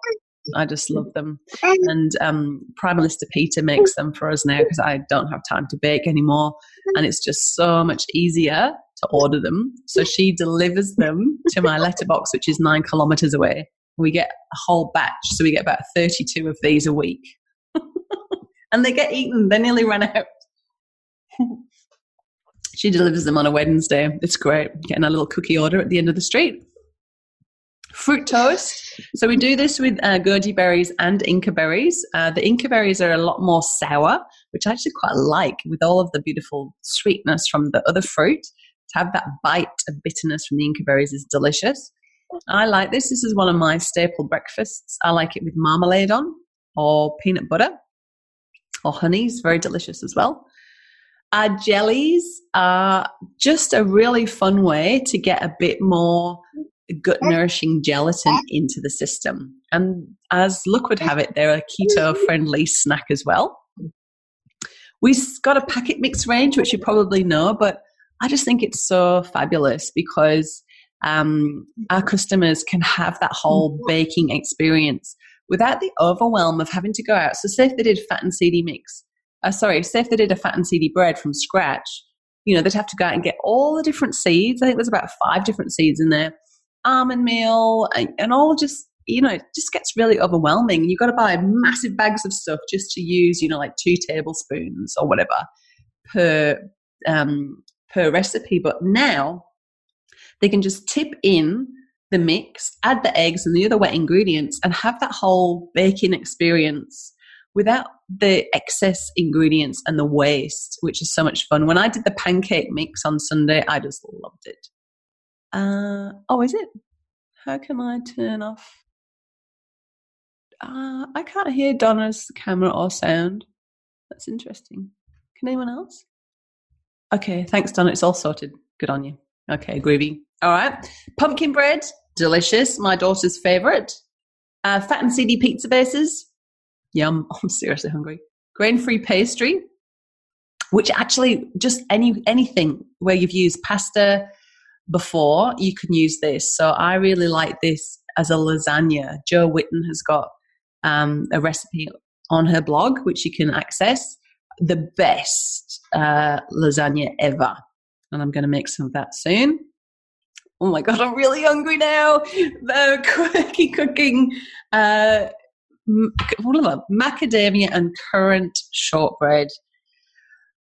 Speaker 3: I just love them. And um, Primalista Peter makes them for us now because I don't have time to bake anymore. And it's just so much easier to order them. So she delivers them to my letterbox, which is nine kilometers away. We get a whole batch. So we get about 32 of these a week. [LAUGHS] and they get eaten, they nearly run out. [LAUGHS] she delivers them on a Wednesday. It's great. Getting a little cookie order at the end of the street. Fruit toast. So we do this with uh, goji berries and Inca berries. Uh, the Inca berries are a lot more sour, which I actually quite like with all of the beautiful sweetness from the other fruit. To have that bite of bitterness from the Inca berries is delicious. I like this. This is one of my staple breakfasts. I like it with marmalade on or peanut butter or honey. It's very delicious as well. Our jellies are just a really fun way to get a bit more gut nourishing gelatin into the system. And as luck would have it, they're a keto friendly snack as well. We've got a packet mix range, which you probably know, but I just think it's so fabulous because um, our customers can have that whole baking experience without the overwhelm of having to go out. So, say if they did fat and seedy mix, uh, sorry, say if they did a fat and seedy bread from scratch, you know, they'd have to go out and get all the different seeds. I think there's about five different seeds in there almond meal, and, and all just you know, it just gets really overwhelming. You've got to buy massive bags of stuff just to use, you know, like two tablespoons or whatever per um, per recipe. But now they can just tip in the mix, add the eggs and the other wet ingredients, and have that whole baking experience without the excess ingredients and the waste, which is so much fun. When I did the pancake mix on Sunday, I just loved it. Uh, oh, is it? How can I turn off? Uh, I can't hear Donna's camera or sound. That's interesting. Can anyone else? Okay, thanks, Donna. It's all sorted. Good on you. Okay, groovy. All right. Pumpkin bread, delicious. My daughter's favorite. Uh, fat and seedy pizza bases. Yum. [LAUGHS] I'm seriously hungry. Grain free pastry, which actually just any anything where you've used pasta, before, you can use this. So I really like this as a lasagna. Jo Whitton has got um, a recipe on her blog, which you can access. The best uh, lasagna ever. And I'm going to make some of that soon. Oh my God, I'm really hungry now. The [LAUGHS] quirky cooking uh, macadamia and currant shortbread.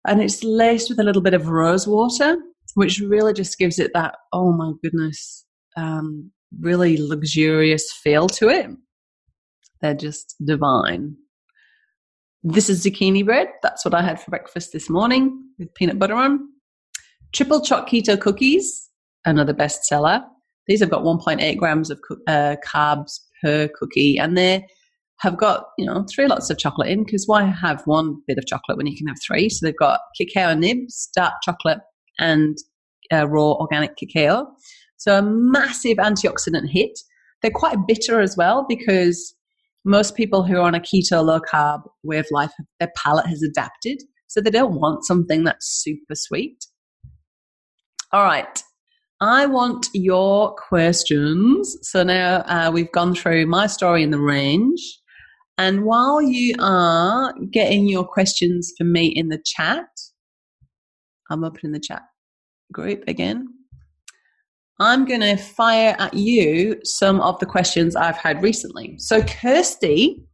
Speaker 3: And it's laced with a little bit of rose water which really just gives it that oh my goodness um, really luxurious feel to it. They're just divine. This is zucchini bread. That's what i had for breakfast this morning with peanut butter on. Triple choc keto cookies another bestseller. These have got 1.8 grams of uh, carbs per cookie and they have got you know three lots of chocolate in because why have one bit of chocolate when you can have three? So they've got cacao nibs dark chocolate and uh, raw organic cacao. So a massive antioxidant hit. They're quite bitter as well because most people who are on a keto low carb way of life, their palate has adapted. So they don't want something that's super sweet. All right. I want your questions. So now uh, we've gone through my story in the range. And while you are getting your questions for me in the chat, I'm up in the chat group again. I'm going to fire at you some of the questions I've had recently. So, Kirsty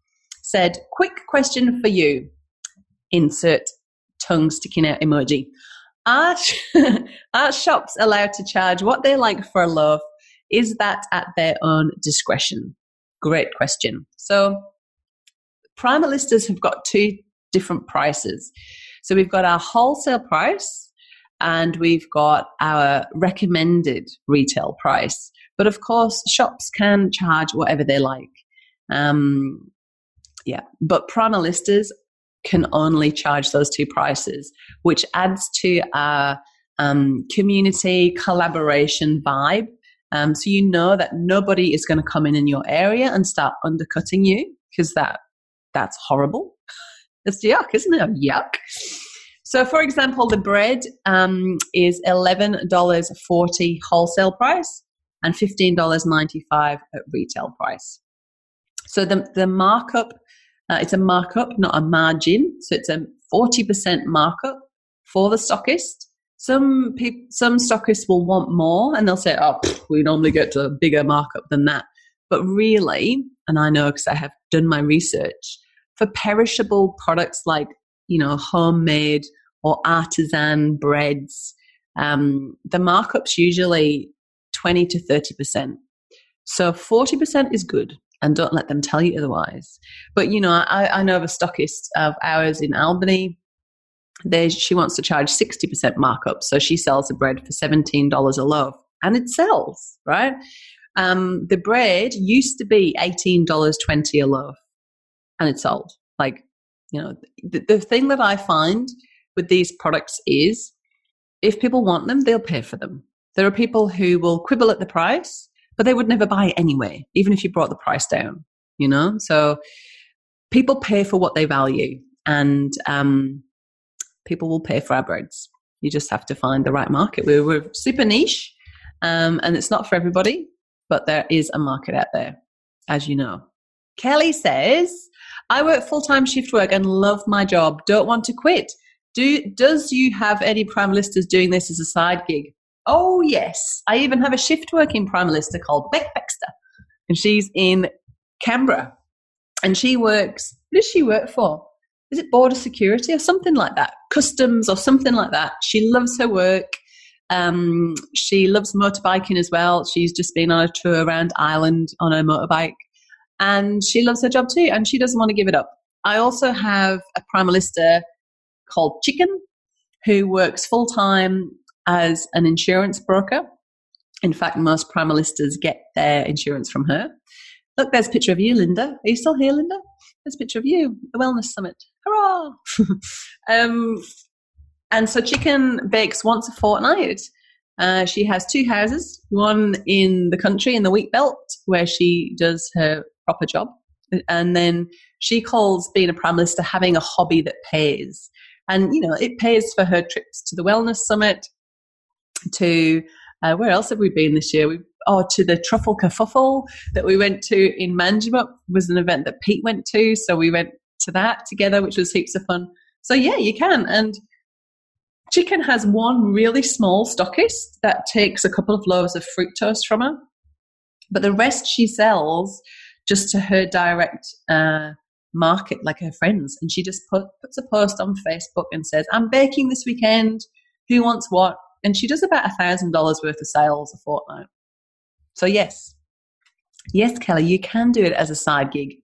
Speaker 3: said, Quick question for you. Insert tongue sticking out emoji. Are, [LAUGHS] are shops allowed to charge what they like for loaf? Is that at their own discretion? Great question. So, Primalistas have got two different prices. So, we've got our wholesale price, and we've got our recommended retail price. But of course, shops can charge whatever they like. Um, yeah, but Primalistas can only charge those two prices, which adds to our um, community collaboration vibe. Um, so you know that nobody is going to come in in your area and start undercutting you because that that's horrible. It's yuck, isn't it? Yuck. So, for example, the bread um, is $11.40 wholesale price and $15.95 at retail price. So, the, the markup, uh, it's a markup, not a margin. So, it's a 40% markup for the stockist. Some people, some stockists will want more and they'll say, oh, pff, we normally get to a bigger markup than that. But really, and I know because I have done my research, for perishable products like, you know, homemade or artisan breads, um, the markup's usually 20 to 30%. So 40% is good and don't let them tell you otherwise. But, you know, I, I know of a stockist of ours in Albany. They, she wants to charge 60% markup. So she sells the bread for $17 a loaf and it sells, right? Um, the bread used to be $18.20 a loaf and it sold. Like, you know, the, the thing that I find with these products is if people want them, they'll pay for them. There are people who will quibble at the price, but they would never buy anyway, even if you brought the price down, you know? So people pay for what they value and um, people will pay for our breads. You just have to find the right market. We're, we're super niche um, and it's not for everybody, but there is a market out there, as you know. Kelly says, I work full time shift work and love my job. Don't want to quit. Do does you have any prime Primalistas doing this as a side gig? Oh yes, I even have a shift working prime Primalista called Beck Baxter, and she's in Canberra, and she works. What does she work for? Is it border security or something like that? Customs or something like that. She loves her work. Um, she loves motorbiking as well. She's just been on a tour around Ireland on her motorbike, and she loves her job too, and she doesn't want to give it up. I also have a Primalista called Chicken, who works full time as an insurance broker. In fact, most primalistas get their insurance from her. Look, there's a picture of you, Linda. Are you still here, Linda? There's a picture of you, the Wellness Summit. Hurrah! [LAUGHS] um, and so Chicken bakes once a fortnight. Uh, she has two houses, one in the country in the wheat belt where she does her proper job. And then she calls being a primalista having a hobby that pays. And, you know, it pays for her trips to the Wellness Summit, to uh, where else have we been this year? We oh to the truffle kerfuffle that we went to in Manjimup was an event that Pete went to, so we went to that together, which was heaps of fun. So yeah, you can. And Chicken has one really small stockist that takes a couple of loaves of fruit toast from her, but the rest she sells just to her direct uh, market like her friends. And she just put, puts a post on Facebook and says, I'm baking this weekend. Who wants what? And she does about a thousand dollars worth of sales a fortnight. So yes, yes, Kelly, you can do it as a side gig.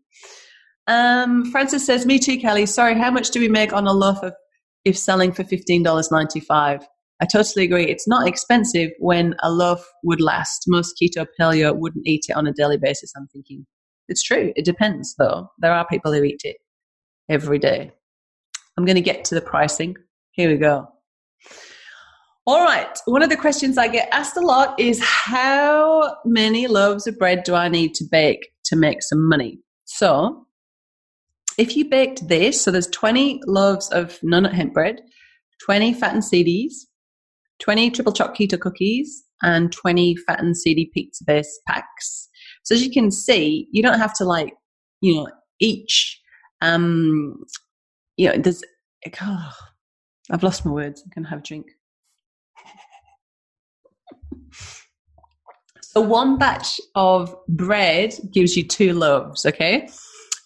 Speaker 3: Um, Francis says, "Me too, Kelly. Sorry, how much do we make on a loaf of if selling for fifteen dollars ninety five? I totally agree. It's not expensive when a loaf would last. Most keto paleo wouldn't eat it on a daily basis. I'm thinking it's true. It depends, though. There are people who eat it every day. I'm going to get to the pricing. Here we go. All right. One of the questions I get asked a lot is how many loaves of bread do I need to bake to make some money? So, if you baked this, so there's 20 loaves of no nut hemp bread, 20 fat and seedies, 20 triple choc keto cookies, and 20 fat and seedy pizza base packs. So as you can see, you don't have to like, you know, each, um, you know, there's, oh, I've lost my words. I'm going to have a drink. [LAUGHS] So one batch of bread gives you two loaves, okay?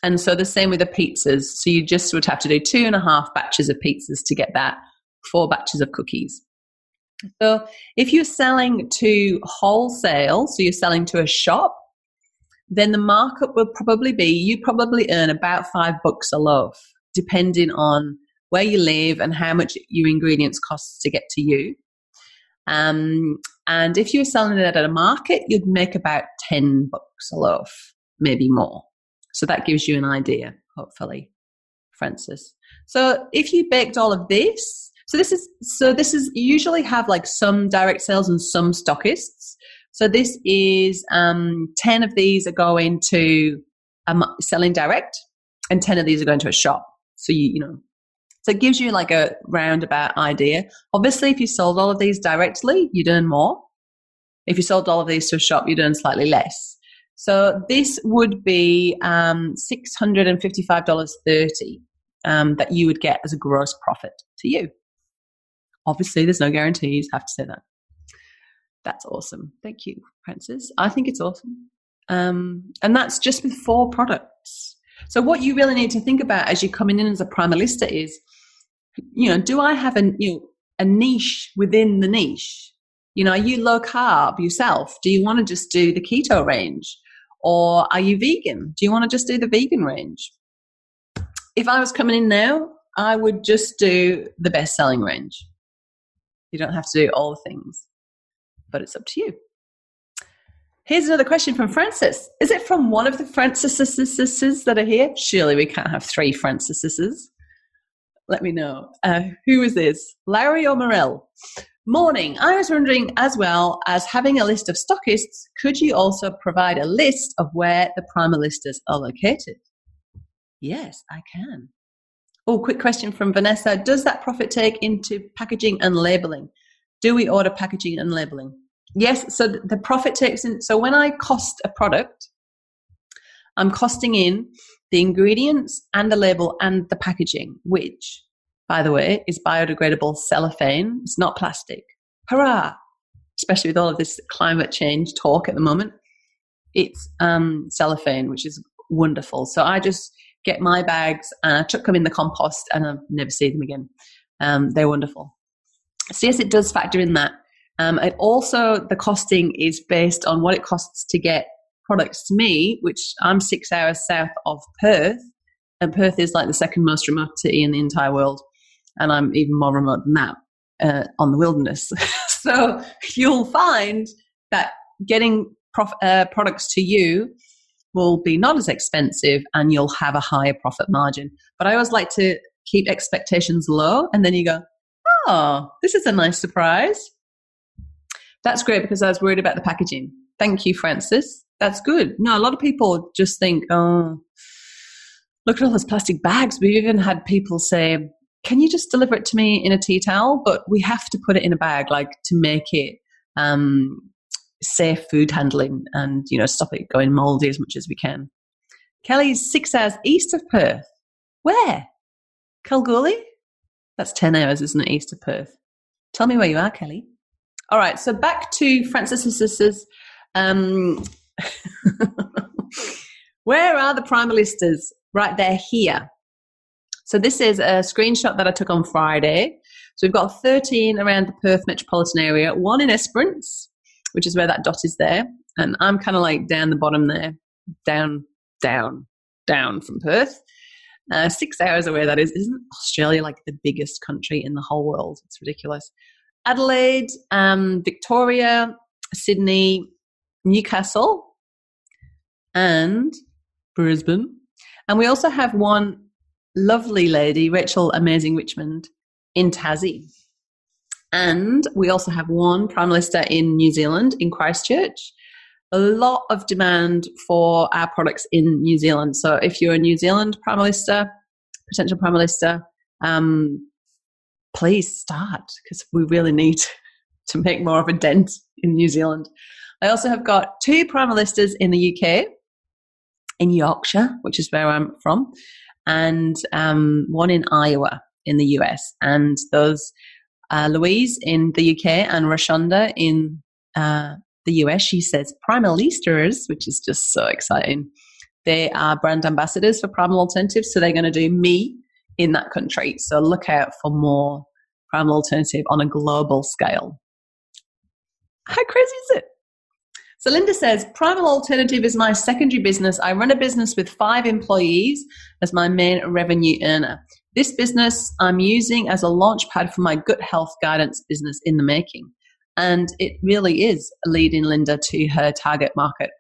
Speaker 3: And so the same with the pizzas. So you just would have to do two and a half batches of pizzas to get that four batches of cookies. So if you're selling to wholesale, so you're selling to a shop, then the markup will probably be you probably earn about five bucks a loaf, depending on where you live and how much your ingredients cost to get to you. Um, and if you were selling it at a market, you'd make about 10 bucks a loaf, maybe more. So that gives you an idea, hopefully, Francis. So if you baked all of this, so this is so this is usually have like some direct sales and some stockists. So this is um, 10 of these are going to um, selling direct and 10 of these are going to a shop. So you, you know, So it gives you like a roundabout idea. Obviously, if you sold all of these directly, you'd earn more. If you sold all of these to a shop, you'd earn slightly less. So this would be um, $655.30 um, that you would get as a gross profit to you. Obviously, there's no guarantees, have to say that. That's awesome. Thank you, Francis. I think it's awesome. Um, and that's just with four products. So what you really need to think about as you're coming in as a primalista is, you know, do I have a you know, a niche within the niche? You know, are you low carb yourself? Do you want to just do the keto range? Or are you vegan? Do you want to just do the vegan range? If I was coming in now, I would just do the best selling range. You don't have to do all the things, but it's up to you. Here's another question from Francis. Is it from one of the Francises that are here? Surely we can't have three Francises. Let me know. Uh, who is this? Larry or Morel? Morning. I was wondering, as well as having a list of stockists, could you also provide a list of where the primalistas are located? Yes, I can. Oh, quick question from Vanessa. Does that profit take into packaging and labeling? Do we order packaging and labeling? Yes, so the profit takes in. So when I cost a product, I'm costing in the ingredients and the label and the packaging, which by the way, is biodegradable cellophane. It's not plastic. Hurrah! Especially with all of this climate change talk at the moment. It's um, cellophane, which is wonderful. So I just get my bags and I chuck them in the compost and I never see them again. Um, they're wonderful. So yes, it does factor in that. Um, and also the costing is based on what it costs to get products to me, which I'm six hours south of Perth, and Perth is like the second most remote city in the entire world and I'm even more remote than that uh, on the wilderness. [LAUGHS] so you'll find that getting prof- uh, products to you will be not as expensive and you'll have a higher profit margin. But I always like to keep expectations low and then you go, oh, this is a nice surprise. That's great because I was worried about the packaging. Thank you, Francis. That's good. No, a lot of people just think, oh, look at all those plastic bags. We've even had people say, can you just deliver it to me in a tea towel? But we have to put it in a bag, like to make it um, safe food handling and, you know, stop it going moldy as much as we can. Kelly's six hours east of Perth. Where? Kalgoorlie? That's 10 hours, isn't it, east of Perth? Tell me where you are, Kelly. All right, so back to Francis's. Sisters. Um, [LAUGHS] where are the primalistas? Right, they're here. So this is a screenshot that I took on Friday. So we've got 13 around the Perth metropolitan area, one in Esperance, which is where that dot is there. And I'm kind of like down the bottom there, down, down, down from Perth. Uh, six hours away, that is. Isn't Australia like the biggest country in the whole world? It's ridiculous. Adelaide, um, Victoria, Sydney, Newcastle, and Brisbane. And we also have one lovely lady, Rachel Amazing Richmond, in Tassie. And we also have one Primalista in New Zealand, in Christchurch. A lot of demand for our products in New Zealand. So if you're a New Zealand Primalista, potential Primalista, um, please start because we really need [LAUGHS] to make more of a dent in New Zealand. I also have got two Primalistas in the UK, in Yorkshire, which is where I'm from, and um, one in Iowa in the US. And those uh, Louise in the UK and Rashonda in uh, the US, she says Primalistas, which is just so exciting. They are brand ambassadors for Primal Alternatives, so they're going to do me in that country. So look out for more Primal Alternative on a global scale. How crazy is it? So Linda says, Primal Alternative is my secondary business. I run a business with five employees as my main revenue earner. This business I'm using as a launch pad for my gut health guidance business in the making. And it really is leading Linda to her target market.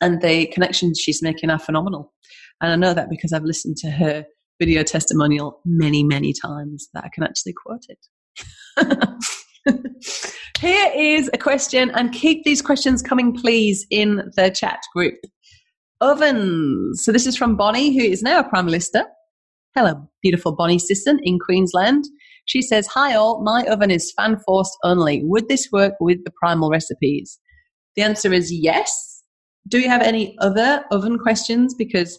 Speaker 3: And the connections she's making are phenomenal. And I know that because I've listened to her video testimonial many, many times that I can actually quote it. [LAUGHS] Here is a question, and keep these questions coming, please, in the chat group. Ovens. So this is from Bonnie, who is now a Primalista. Hello, beautiful Bonnie Sisson in Queensland. She says, Hi all, my oven is fan forced only. Would this work with the primal recipes? The answer is yes. Do you have any other oven questions? Because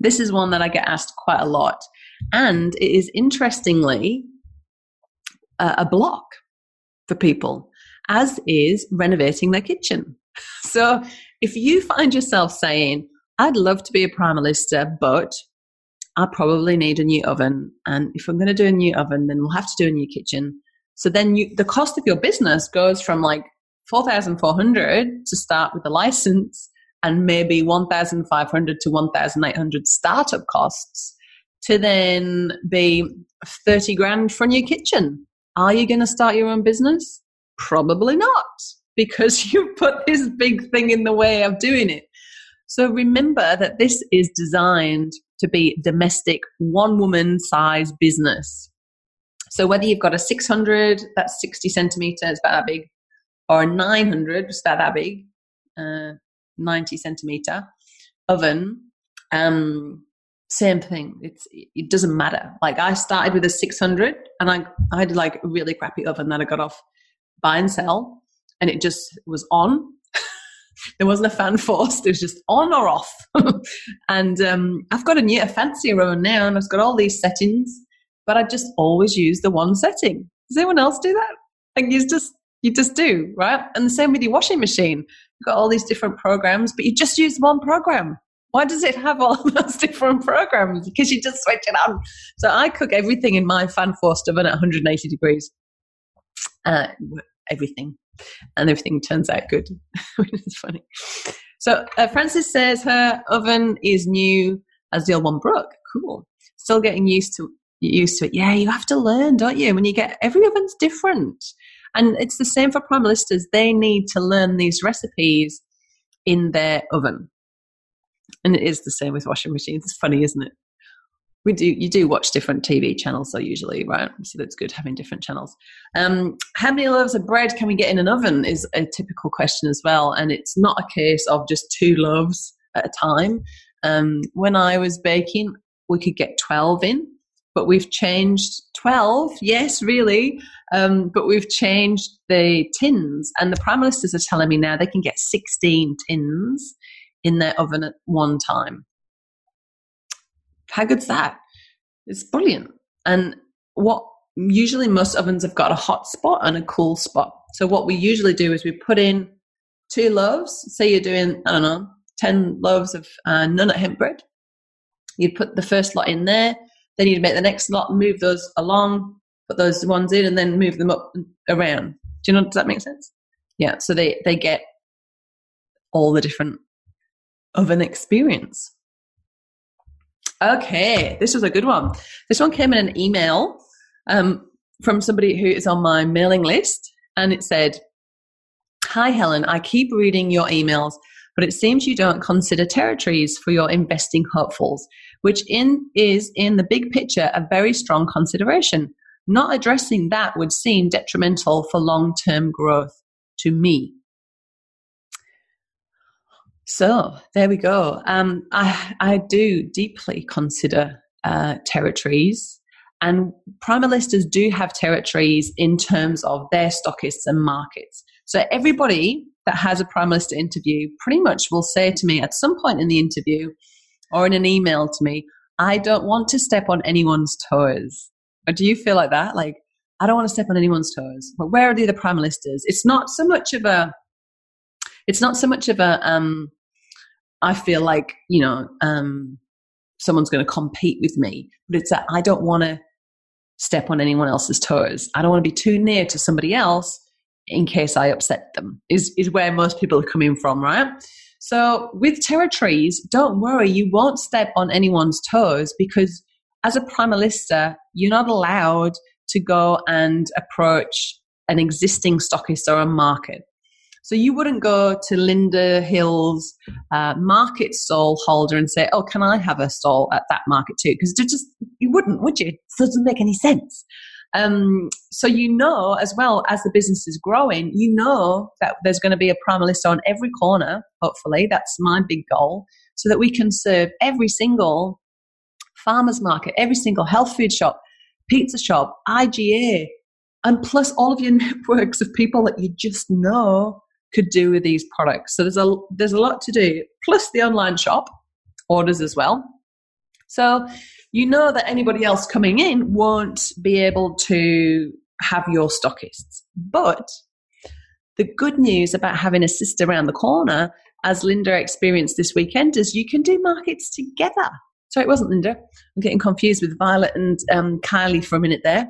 Speaker 3: this is one that I get asked quite a lot. And it is interestingly uh, a block for people, as is renovating their kitchen. [LAUGHS] So if you find yourself saying, I'd love to be a primalista, but I probably need a new oven. And if I'm going to do a new oven, then we'll have to do a new kitchen. So then you, the cost of your business goes from like 4,400 to start with the license and maybe 1,500 to 1,800 startup costs to then be 30 grand for a new kitchen. Are you going to start your own business? Probably not because [LAUGHS] you put this big thing in the way of doing it. So remember that this is designed to be domestic, one woman size business. So whether you've got a 600, that's 60 centimeters, about that big, or a 900, just about that big, uh, 90 centimeter oven, um, same thing. It's it doesn't matter. Like I started with a 600, and I I had like a really crappy oven that I got off buy and sell, and it just was on. There wasn't a fan [LAUGHS] forced; it was just on or off. [LAUGHS] and um, I've got a new, a fancier oven now, and it's got all these settings. But I just always use the one setting. Does anyone else do that? Like you just you just do right, and the same with your washing machine. You've got all these different programs, but you just use one program. Why does it have all [LAUGHS] those different programs? Because you just switch it on. So I cook everything in my fan forced oven at 180 degrees. Uh, everything. And everything turns out good, [LAUGHS] which is funny. So uh, Frances says her oven is new as the old one broke. Cool. Still getting used to used to it. Yeah, you have to learn, don't you? When you get every oven's different. And it's the same for primalistas. They need to learn these recipes in their oven. And it is the same with washing machines. It's funny, isn't it? We do you do watch different TV channels though usually, right? So that's good having different channels. Um, how many loaves of bread can we get in an oven is a typical question as well, and it's not a case of just two loaves at a time. Um, when I was baking, we could get twelve in, but we've changed twelve. Yes, really, um, but we've changed the tins, and the primalistas are telling me now they can get sixteen tins in their oven at one time. How good's that? It's brilliant. And what usually most ovens have got a hot spot and a cool spot. So what we usually do is we put in two loaves. Say you're doing, I don't know, 10 loaves of uh, hemp bread. You'd put the first lot in there. Then you'd make the next lot, move those along, put those ones in, and then move them up around. Do you know? Does that make sense? Yeah. So they they get all the different of an experience. Okay, this was a good one. This one came in an email um, from somebody who is on my mailing list, and it said, Hi, Helen, I keep reading your emails, but it seems you don't consider territories for your investing hopefuls, which in, is, in the big picture, a very strong consideration. Not addressing that would seem detrimental for long term growth to me. So there we go. Um, I, I do deeply consider uh, territories, and primalistas do have territories in terms of their stockists and markets. So everybody that has a primalista interview pretty much will say to me at some point in the interview or in an email to me, I don't want to step on anyone's toes. Or do you feel like that? Like, I don't want to step on anyone's toes. But where are the other primalistas? It's not so much of a it's not so much of a um, I feel like, you know, um, someone's going to compete with me, but it's that I don't want to step on anyone else's toes. I don't want to be too near to somebody else in case I upset them, is, is where most people are coming from, right? So with territories, don't worry, you won't step on anyone's toes because as a primalista, you're not allowed to go and approach an existing stockist or a market. So you wouldn't go to Linda Hill's uh, market stall holder and say, "Oh, can I have a stall at that market too?" Because just you wouldn't, would you? It doesn't make any sense. Um, so you know as well as the business is growing, you know that there's going to be a primalista on every corner. Hopefully, that's my big goal, so that we can serve every single farmer's market, every single health food shop, pizza shop, IGA, and plus all of your [LAUGHS] networks of people that you just know could do with these products. So there's a there's a lot to do. Plus the online shop orders as well. So you know that anybody else coming in won't be able to have your stockists. But the good news about having a sister around the corner, as Linda experienced this weekend, is you can do markets together. Sorry, it wasn't Linda. I'm getting confused with Violet and um, Kylie for a minute there.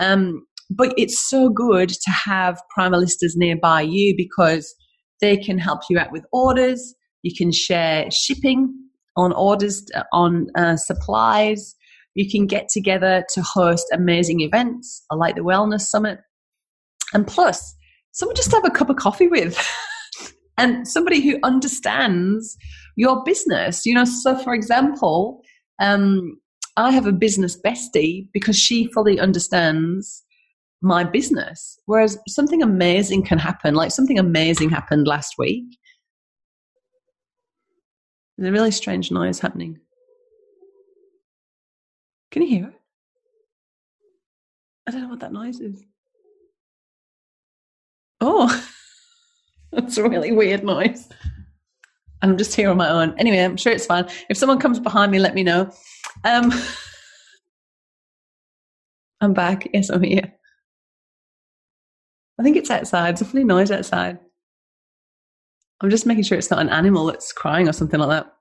Speaker 3: Um, but it's so good to have primalistas nearby you because they can help you out with orders. You can share shipping on orders, uh, on uh, supplies. You can get together to host amazing events like the Wellness Summit. And plus, someone just to have a cup of coffee with [LAUGHS] and somebody who understands your business. You know, so for example, um, I have a business bestie because she fully understands my business. Whereas something amazing can happen, like something amazing happened last week. There's a really strange noise happening. Can you hear it? I don't know what that noise is. Oh, [LAUGHS] that's a really weird noise. And I'm just here on my own. Anyway, I'm sure it's fine. If someone comes behind me, let me know. Um, [LAUGHS] I'm back. Yes, I'm here. I think it's outside. It's a funny noise outside. I'm just making sure it's not an animal that's crying or something like that.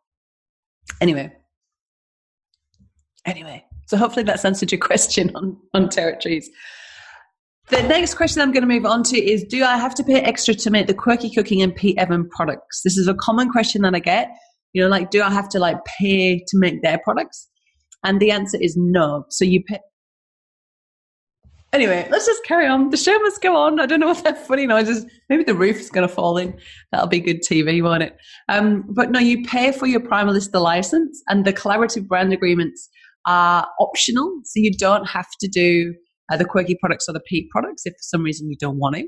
Speaker 3: Anyway. Anyway. So hopefully that's answered your [LAUGHS] question on, on territories. The next question I'm going to move on to is Do I have to pay extra to make the Quirky Cooking and Pete Evan products? This is a common question that I get. You know, like, do I have to like pay to make their products? And the answer is no. So you pay, Anyway, let's just carry on. The show must go on. I don't know what that funny noise is. Maybe the roof is going to fall in. That'll be good TV, won't it? Um, but no, you pay for your Primalista license, and the collaborative brand agreements are optional. So you don't have to do uh, the quirky products or the Pete products if for some reason you don't want to.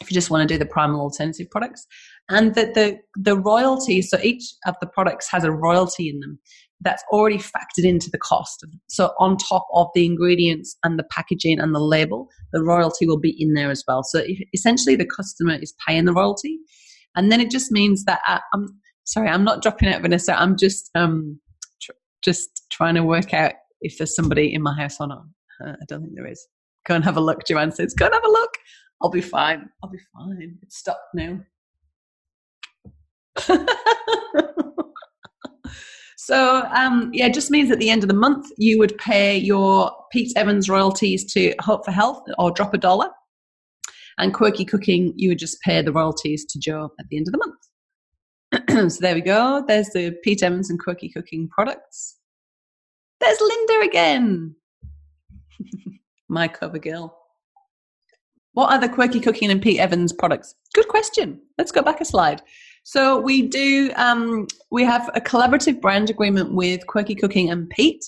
Speaker 3: If you just want to do the primal alternative products, and that the the royalty. So each of the products has a royalty in them that's already factored into the cost. So on top of the ingredients and the packaging and the label, the royalty will be in there as well. So essentially, the customer is paying the royalty, and then it just means that I, am sorry, I'm not dropping out, Vanessa. I'm just um tr- just trying to work out if there's somebody in my house or not. Uh, I don't think there is. Go and have a look. Joanne says, "Go and have a look." I'll be fine. I'll be fine. It's stopped now. [LAUGHS] So um, yeah, it just means at the end of the month you would pay your Pete Evans royalties to Hope for Health or drop a dollar, and Quirky Cooking you would just pay the royalties to Jo at the end of the month. [CLEARS THROAT] so there we go. There's the Pete Evans and Quirky Cooking products. There's Linda again. [LAUGHS] My cover girl. What are the Quirky Cooking and Pete Evans products? Good question. Let's go back a slide. So we do. Um, we have a collaborative brand agreement with Quirky Cooking and Pete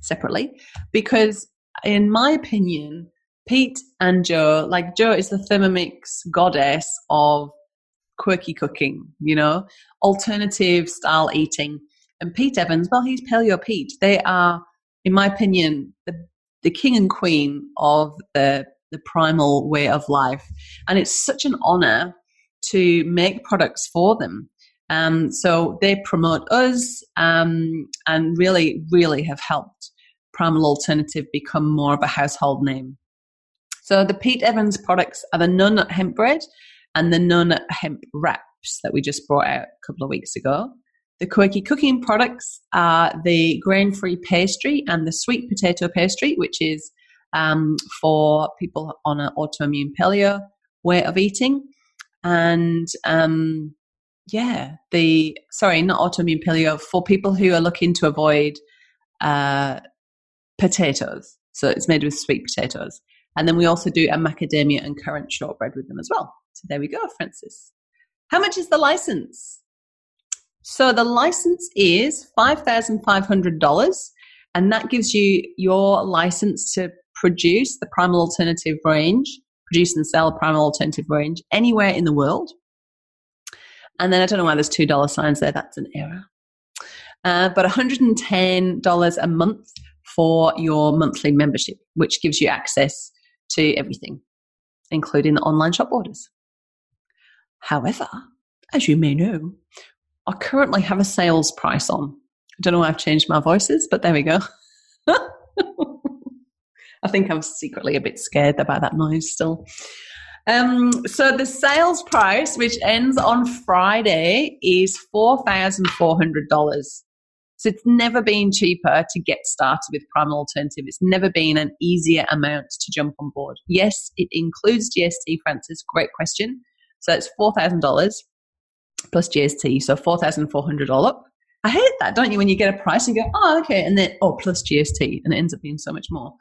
Speaker 3: separately because, in my opinion, Pete and Jo, like Jo, is the Thermomix goddess of quirky cooking. You know, alternative style eating. And Pete Evans, well, he's Paleo Pete. They are, in my opinion, the the king and queen of the the primal way of life. And it's such an honor to make products for them. Um, so they promote us um, and really, really have helped Primal Alternative become more of a household name. So the Pete Evans products are the non hemp bread and the non hemp wraps that we just brought out a couple of weeks ago. The Quirky Cooking products are the grain free pastry and the sweet potato pastry, which is um, for people on an autoimmune paleo way of eating and um, yeah, the sorry, not autoimmune paleo for people who are looking to avoid uh, potatoes. So it's made with sweet potatoes, and then we also do a macadamia and currant shortbread with them as well. So there we go, Francis. How much is the license? So the license is five thousand five hundred dollars, and that gives you your license to produce the primal alternative range produce and sell primal alternative range anywhere in the world. And then I don't know why there's two dollar signs there. That's an error. uh, but $110 a month for your monthly membership, which gives you access to everything, including the online shop orders. However, as you may know, I currently have a sales price on. I don't know why I've changed my voices, but there we go. [LAUGHS] I think I'm secretly a bit scared about that noise still. Um, so the sales price, which ends on Friday, is four thousand four hundred dollars. So it's never been cheaper to get started with Primal Alternative. It's never been an easier amount to jump on board. Yes, it includes GST, Francis. Great question. So it's four thousand dollars plus GST, so four thousand four hundred up. I hate that, don't you? When you get a price and go, oh, okay, and then oh, plus GST, and it ends up being so much more.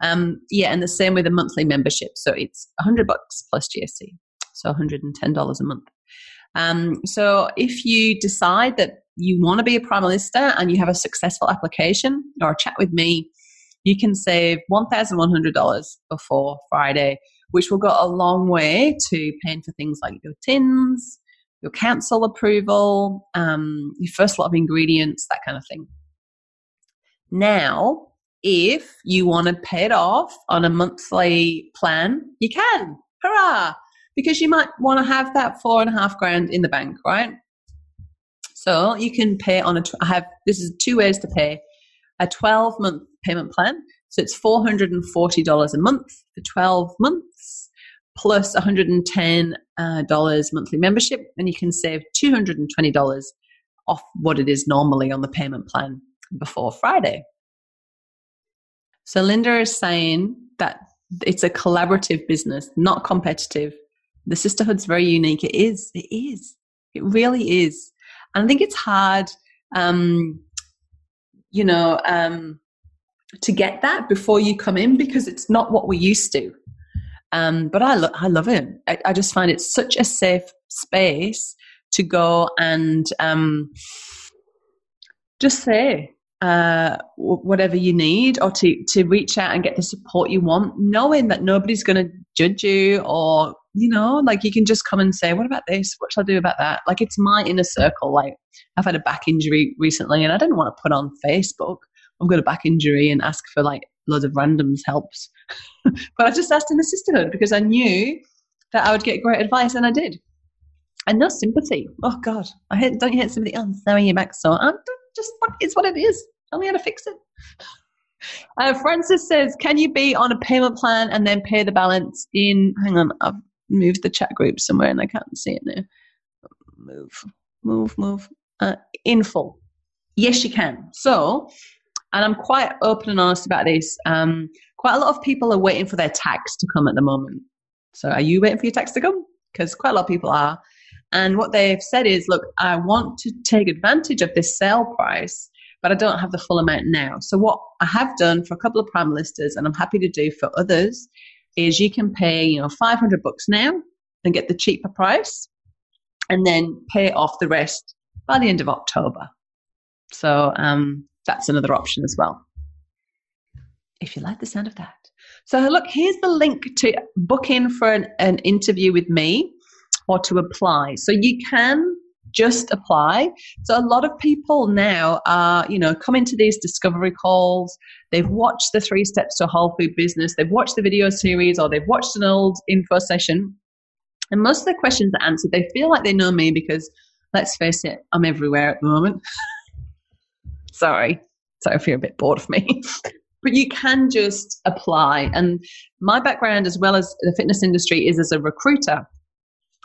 Speaker 3: Um, yeah, and the same with a monthly membership. So it's a hundred bucks plus GST, so one hundred and ten dollars a month. Um, so if you decide that you want to be a Primalista and you have a successful application or a chat with me, you can save one thousand one hundred dollars before Friday, which will go a long way to paying for things like your tins, your council approval, um, your first lot of ingredients, that kind of thing. Now, if you want to pay it off on a monthly plan, you can. Hurrah! Because you might want to have that four and a half grand in the bank, right? So you can pay on a. I have this is two ways to pay a 12 month payment plan. So it's $440 a month for 12 months plus $110 uh, monthly membership, and you can save $220 off what it is normally on the payment plan before Friday. So Linda is saying that it's a collaborative business, not competitive. The sisterhood's very unique. It is. It is. It really is. And I think it's hard, um, you know, um, to get that before you come in because it's not what we used to. Um, but I, lo- I love it. I, I, just find it such a safe space to go and um, just say, uh, whatever you need or to, to reach out and get the support you want, knowing that nobody's going to judge you or, you know, like you can just come and say, what about this? What shall I do about that? Like it's my inner circle. Like I've had a back injury recently and I didn't want to put on Facebook, I've got a back injury and ask for like loads of randoms helps. [LAUGHS] but I just asked in the sisterhood because I knew that I would get great advice and I did. And no sympathy. Oh God, I hate, don't you hate somebody else throwing your back so I'm just what is what it is. Tell me how to fix it. [LAUGHS] Uh, Francis says, "Can you be on a payment plan and then pay the balance in?" Hang on, I've moved the chat group somewhere and I can't see it now. Move, move, move. Uh, in full. Yes, you can. So, and I'm quite open and honest about this. Um, quite a lot of people are waiting for their tax to come at the moment. So, are you waiting for your tax to come? Because quite a lot of people are. And what they've said is, look, I want to take advantage of this sale price, but I don't have the full amount now. So what I have done for a couple of Primalistas, and I'm happy to do for others, is you can pay, you know, 500 bucks now and get the cheaper price, and then pay off the rest by the end of October. So um, that's another option as well. If you like the sound of that. So look, here's the link to book in for an, an interview with me or to apply. So you can just apply. So a lot of people now are, you know, come into these discovery calls. They've watched the three steps to a whole food business. They've watched the video series or they've watched an old info session. And most of the questions are answered. They feel like they know me because let's face it, I'm everywhere at the moment. [LAUGHS] Sorry. Sorry if you're a bit bored of me. [LAUGHS] but you can just apply. And my background, as well as the fitness industry, is as a recruiter.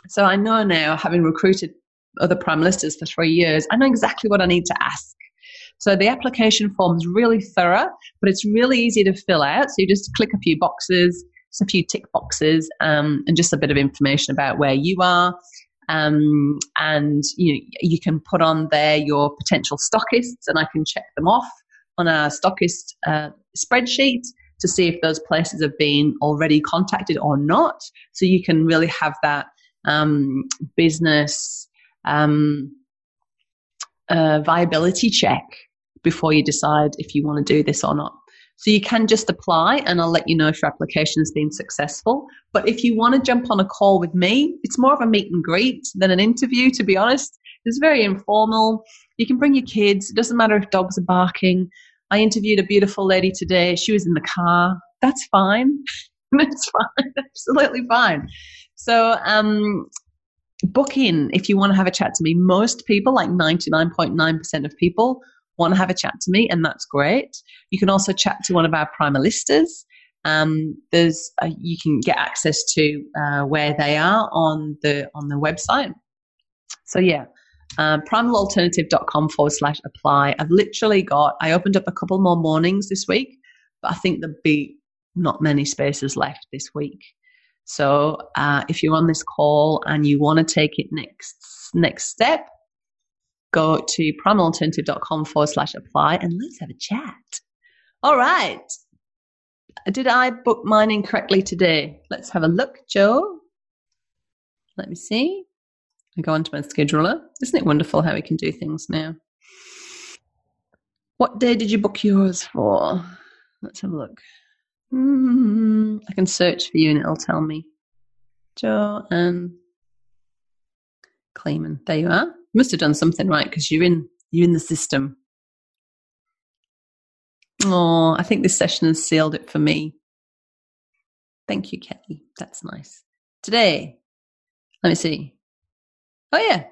Speaker 3: So I know now, having recruited other Primalistas for three years, I know exactly what I need to ask. So the application form is really thorough, but it's really easy to fill out. So you just click a few boxes, just a few tick boxes, um, and just a bit of information about where you are. Um, and you you can put on there your potential stockists, and I can check them off on a stockist uh, spreadsheet to see if those places have been already contacted or not. So you can really have that um, business um, uh, viability check before you decide if you want to do this or not. So you can just apply and I'll let you know if your application has been successful. But if you want to jump on a call with me, it's more of a meet and greet than an interview, to be honest. It's very informal. You can bring your kids. It doesn't matter if dogs are barking. I interviewed a beautiful lady today. She was in the car. That's fine. [LAUGHS] That's fine. [LAUGHS] Absolutely fine. So, um, book in if you want to have a chat to me. Most people, like 99.9% of people, want to have a chat to me, and that's great. You can also chat to one of our primalistas. Um, there's a, you can get access to uh, where they are on the on the website. So yeah, uh, primalalternative.com forward slash apply. I've literally got. I opened up a couple more mornings this week, but I think there'll be not many spaces left this week. So uh, if you're on this call and you want to take it next next step, go to primalalternative.com forward slash apply and let's have a chat. All right. Did I book mine incorrectly today? Let's have a look, Joe. Let me see. I go onto my scheduler. Isn't it wonderful how we can do things now? What day did you book yours for? Let's have a look. Mm, I can search for you and it'll tell me. Joanne Clayman. There you are. You must have done something right because you're in you're in the system. Oh, I think this session has sealed it for me. Thank you, Kelly. That's nice. Today, let me see. Oh yeah.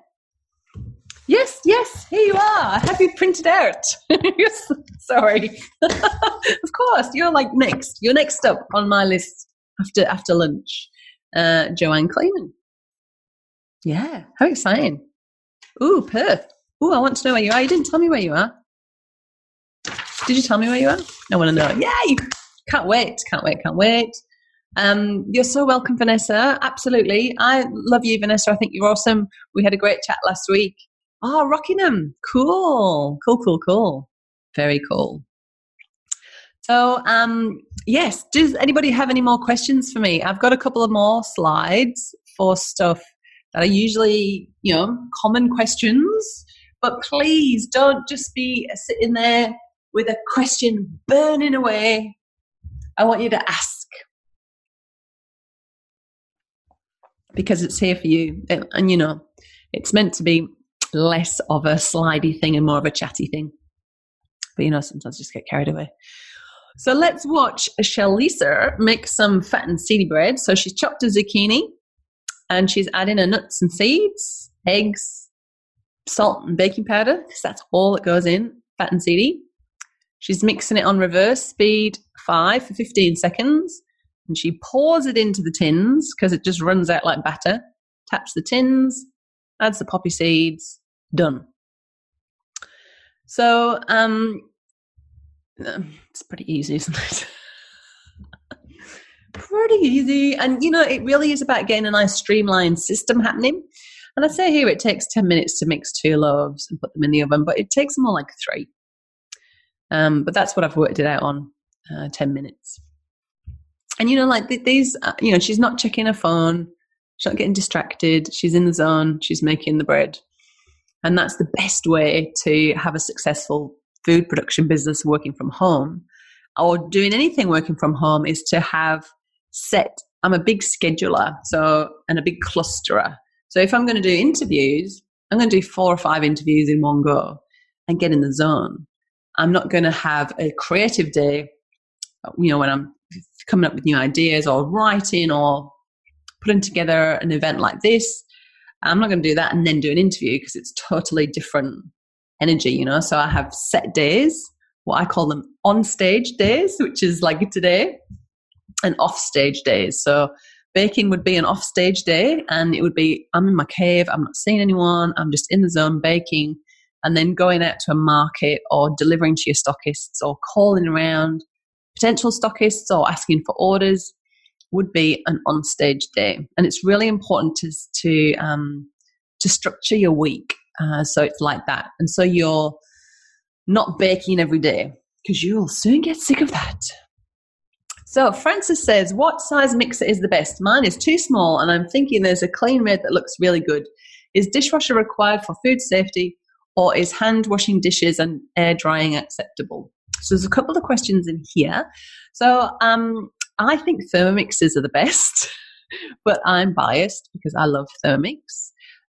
Speaker 3: Yes, yes, here you are. Have you printed out. [LAUGHS] sorry. [LAUGHS] of course, you're like next. You're next up on my list after after lunch. Uh, Joanne Clayman. Yeah, how exciting. Ooh, Perth. Ooh, I want to know where you are. You didn't tell me where you are. Did you tell me where you are? I want to know. Yay! Can't wait. Can't wait. Can't wait. Um, you're so welcome, Vanessa. Absolutely. I love you, Vanessa. I think you're awesome. We had a great chat last week. Oh, Rockingham. Cool. Cool, cool, cool. Very cool. So, um, yes, does anybody have any more questions for me? I've got a couple of more slides for stuff that are usually, you know, common questions. But please don't just be sitting there with a question burning away. I want you to ask because it's here for you. And, and, you know, it's meant to be less of a slidey thing and more of a chatty thing. But, you know, sometimes just get carried away. So let's watch Shalisa make some fat and seedy bread. So she's chopped a zucchini and she's adding her nuts and seeds, eggs, salt and baking powder because that's all that goes in, fat and seedy. She's mixing it on reverse speed five for 15 seconds and she pours it into the tins because it just runs out like batter. Taps the tins, adds the poppy seeds, done. So um, it's pretty easy, isn't it? [LAUGHS] pretty easy. And, you know, it really is about getting a nice streamlined system happening. And I say here it takes 10 minutes to mix two loaves and put them in the oven, but it takes more like three. Um, but that's what I've worked it out on uh, 10 minutes. And, you know, like these, uh, you know, she's not checking her phone, she's not getting distracted, she's in the zone, she's making the bread. And that's the best way to have a successful food production business working from home or doing anything working from home is to have set. I'm a big scheduler, so and a big clusterer. So if I'm going to do interviews, I'm going to do four or five interviews in one go and get in the zone. I'm not going to have a creative day, you know, when I'm coming up with new ideas or writing or putting together an event like this. I'm not going to do that and then do an interview because it's totally different energy, you know. So I have set days, what I call them on stage days, which is like today, and off stage days. So baking would be an off stage day, and it would be I'm in my cave, I'm not seeing anyone, I'm just in the zone baking, and then going out to a market or delivering to your stockists or calling around potential stockists or asking for orders would be an on stage day. And it's really important to to um, to structure your week uh, so it's like that, and so you're not baking every day because you'll soon get sick of that. So Francis says, What size mixer is the best? Mine is too small, and I'm thinking there's a Kleenmaid that looks really good. Is dishwasher required for food safety, or is hand washing dishes and air drying acceptable? So there's a couple of questions in here. So um, I think Thermomixes are the best, [LAUGHS] but I'm biased because I love Thermomix.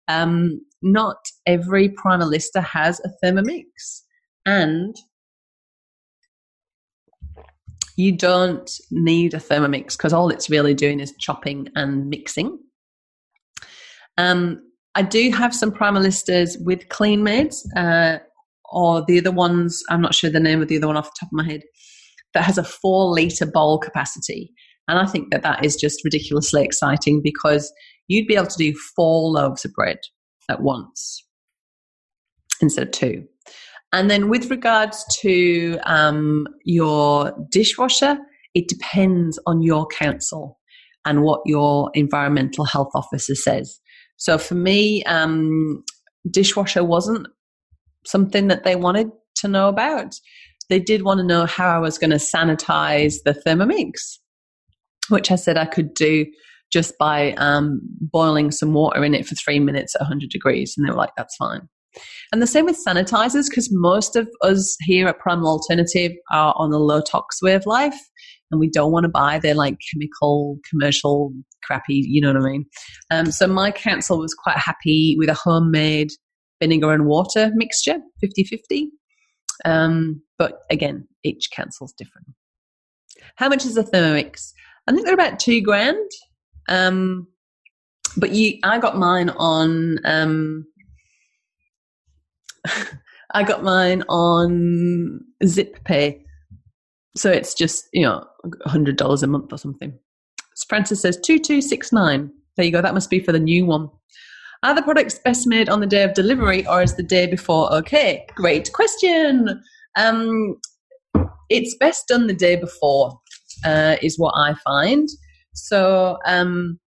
Speaker 3: Um, not every Primalista has a Thermomix, and you don't need a Thermomix because all it's really doing is chopping and mixing. Um, I do have some Primalistas with Kleenmaids, uh, or the other ones, I'm not sure the name of the other one off the top of my head, that has a four litre bowl capacity. And I think that that is just ridiculously exciting because you'd be able to do four loaves of bread at once instead of two. And then with regards to um, your dishwasher, it depends on your council and what your environmental health officer says. So for me, um, dishwasher wasn't something that they wanted to know about. They did want to know how I was going to sanitize the Thermomix, which I said I could do just by um, boiling some water in it for three minutes at 100 degrees. And they were like, that's fine. And the same with sanitizers, because most of us here at Primal Alternative are on the low tox way of life, and we don't want to buy their like chemical, commercial, crappy, you know what I mean? Um, so my council was quite happy with a homemade vinegar and water mixture, 50 50. Um, but again, each council's different. How much is a Thermomix? I think they're about two grand. Um, but you, I got mine on um, [LAUGHS] I got mine on Zip Pay. So it's just, you know, $100 a month or something. Francis says 2269. There you go. That must be for the new one. Are the products best made on the day of delivery or is the day before okay? Great question. Um, it's best done the day before, uh, is what I find. So, um,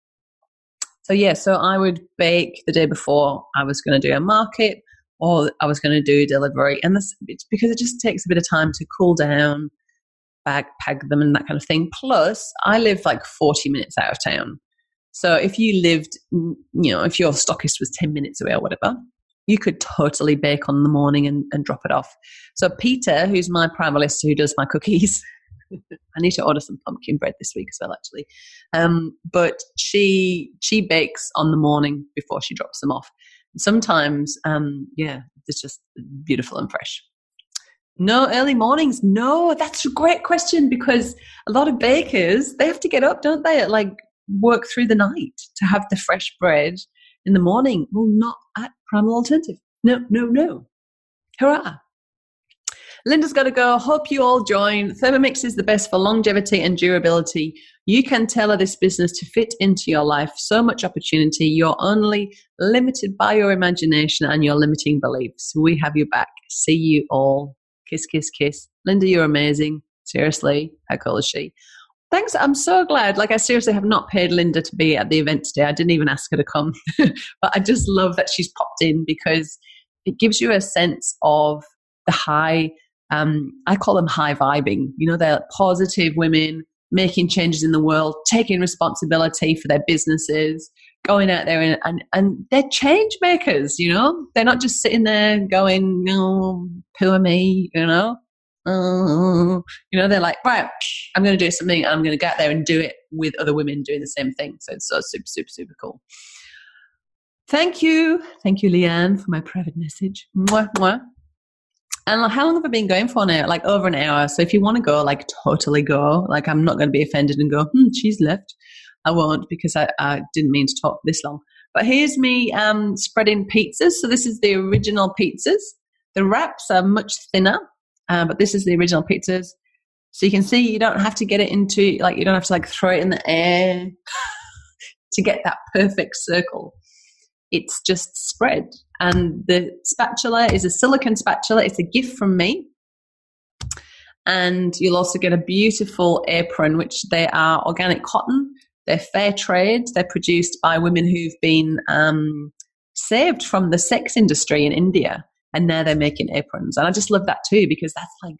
Speaker 3: so yeah, so I would bake the day before I was going to do a market or I was going to do delivery. And this, because it just takes a bit of time to cool down, bag, pack them, and that kind of thing. Plus, I live like 40 minutes out of town. So if you lived, you know, if your stockist was 10 minutes away or whatever, you could totally bake on the morning and, and drop it off. So Peta, who's my primalist who does my cookies, [LAUGHS] I need to order some pumpkin bread this week as well, actually. Um, but she she bakes on the morning before she drops them off sometimes, um, yeah, it's just beautiful and fresh. No early mornings. No, that's a great question because a lot of bakers they have to get up, don't they? At like work through the night to have the fresh bread in the morning. Well, not at Primal Alternative. No, no, no. Hurrah! Linda's got to go. Hope you all join. Thermomix is the best for longevity and durability. You can tailor this business to fit into your life. So much opportunity. You're only limited by your imagination and your limiting beliefs. We have you back. See you all. Kiss, kiss, kiss. Linda, you're amazing. Seriously, how cool is she? Thanks. I'm so glad. Like, I seriously have not paid Linda to be at the event today. I didn't even ask her to come. [LAUGHS] but I just love that she's popped in because it gives you a sense of the high um, I call them high vibing. You know, they're positive women making changes in the world, taking responsibility for their businesses, going out there and, and, and they're change makers, you know? They're not just sitting there going, oh, poor me, you know? Oh, you know, they're like, right, I'm going to do something I'm going to get there and do it with other women doing the same thing. So it's so super, super, super cool. Thank you. Thank you, Leanne, for my private message. Mwah, mwah. And how long have I been going for now? Like over an hour. So if you want to go, like totally go. Like I'm not going to be offended and go, hmm, she's left. I won't because I, I didn't mean to talk this long. But here's me um, spreading pizzas. So this is the original pizzas. The wraps are much thinner, uh, but this is the original pizzas. So you can see you don't have to get it into like you don't have to like throw it in the air [LAUGHS] to get that perfect circle it's just spread. And the spatula is a silicon spatula. It's a gift from me. And you'll also get a beautiful apron, which they are organic cotton. They're fair trade. They're produced by women who've been um, saved from the sex industry in India. And now they're making aprons. And I just love that too, because that's like,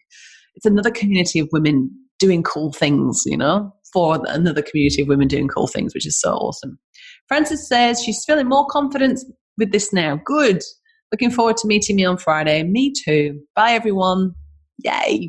Speaker 3: it's another community of women doing cool things, you know, for another community of women doing cool things, which is so awesome. Frances says she's feeling more confident with this now. Good. Looking forward to meeting me on Friday. Me too. Bye, everyone. Yay.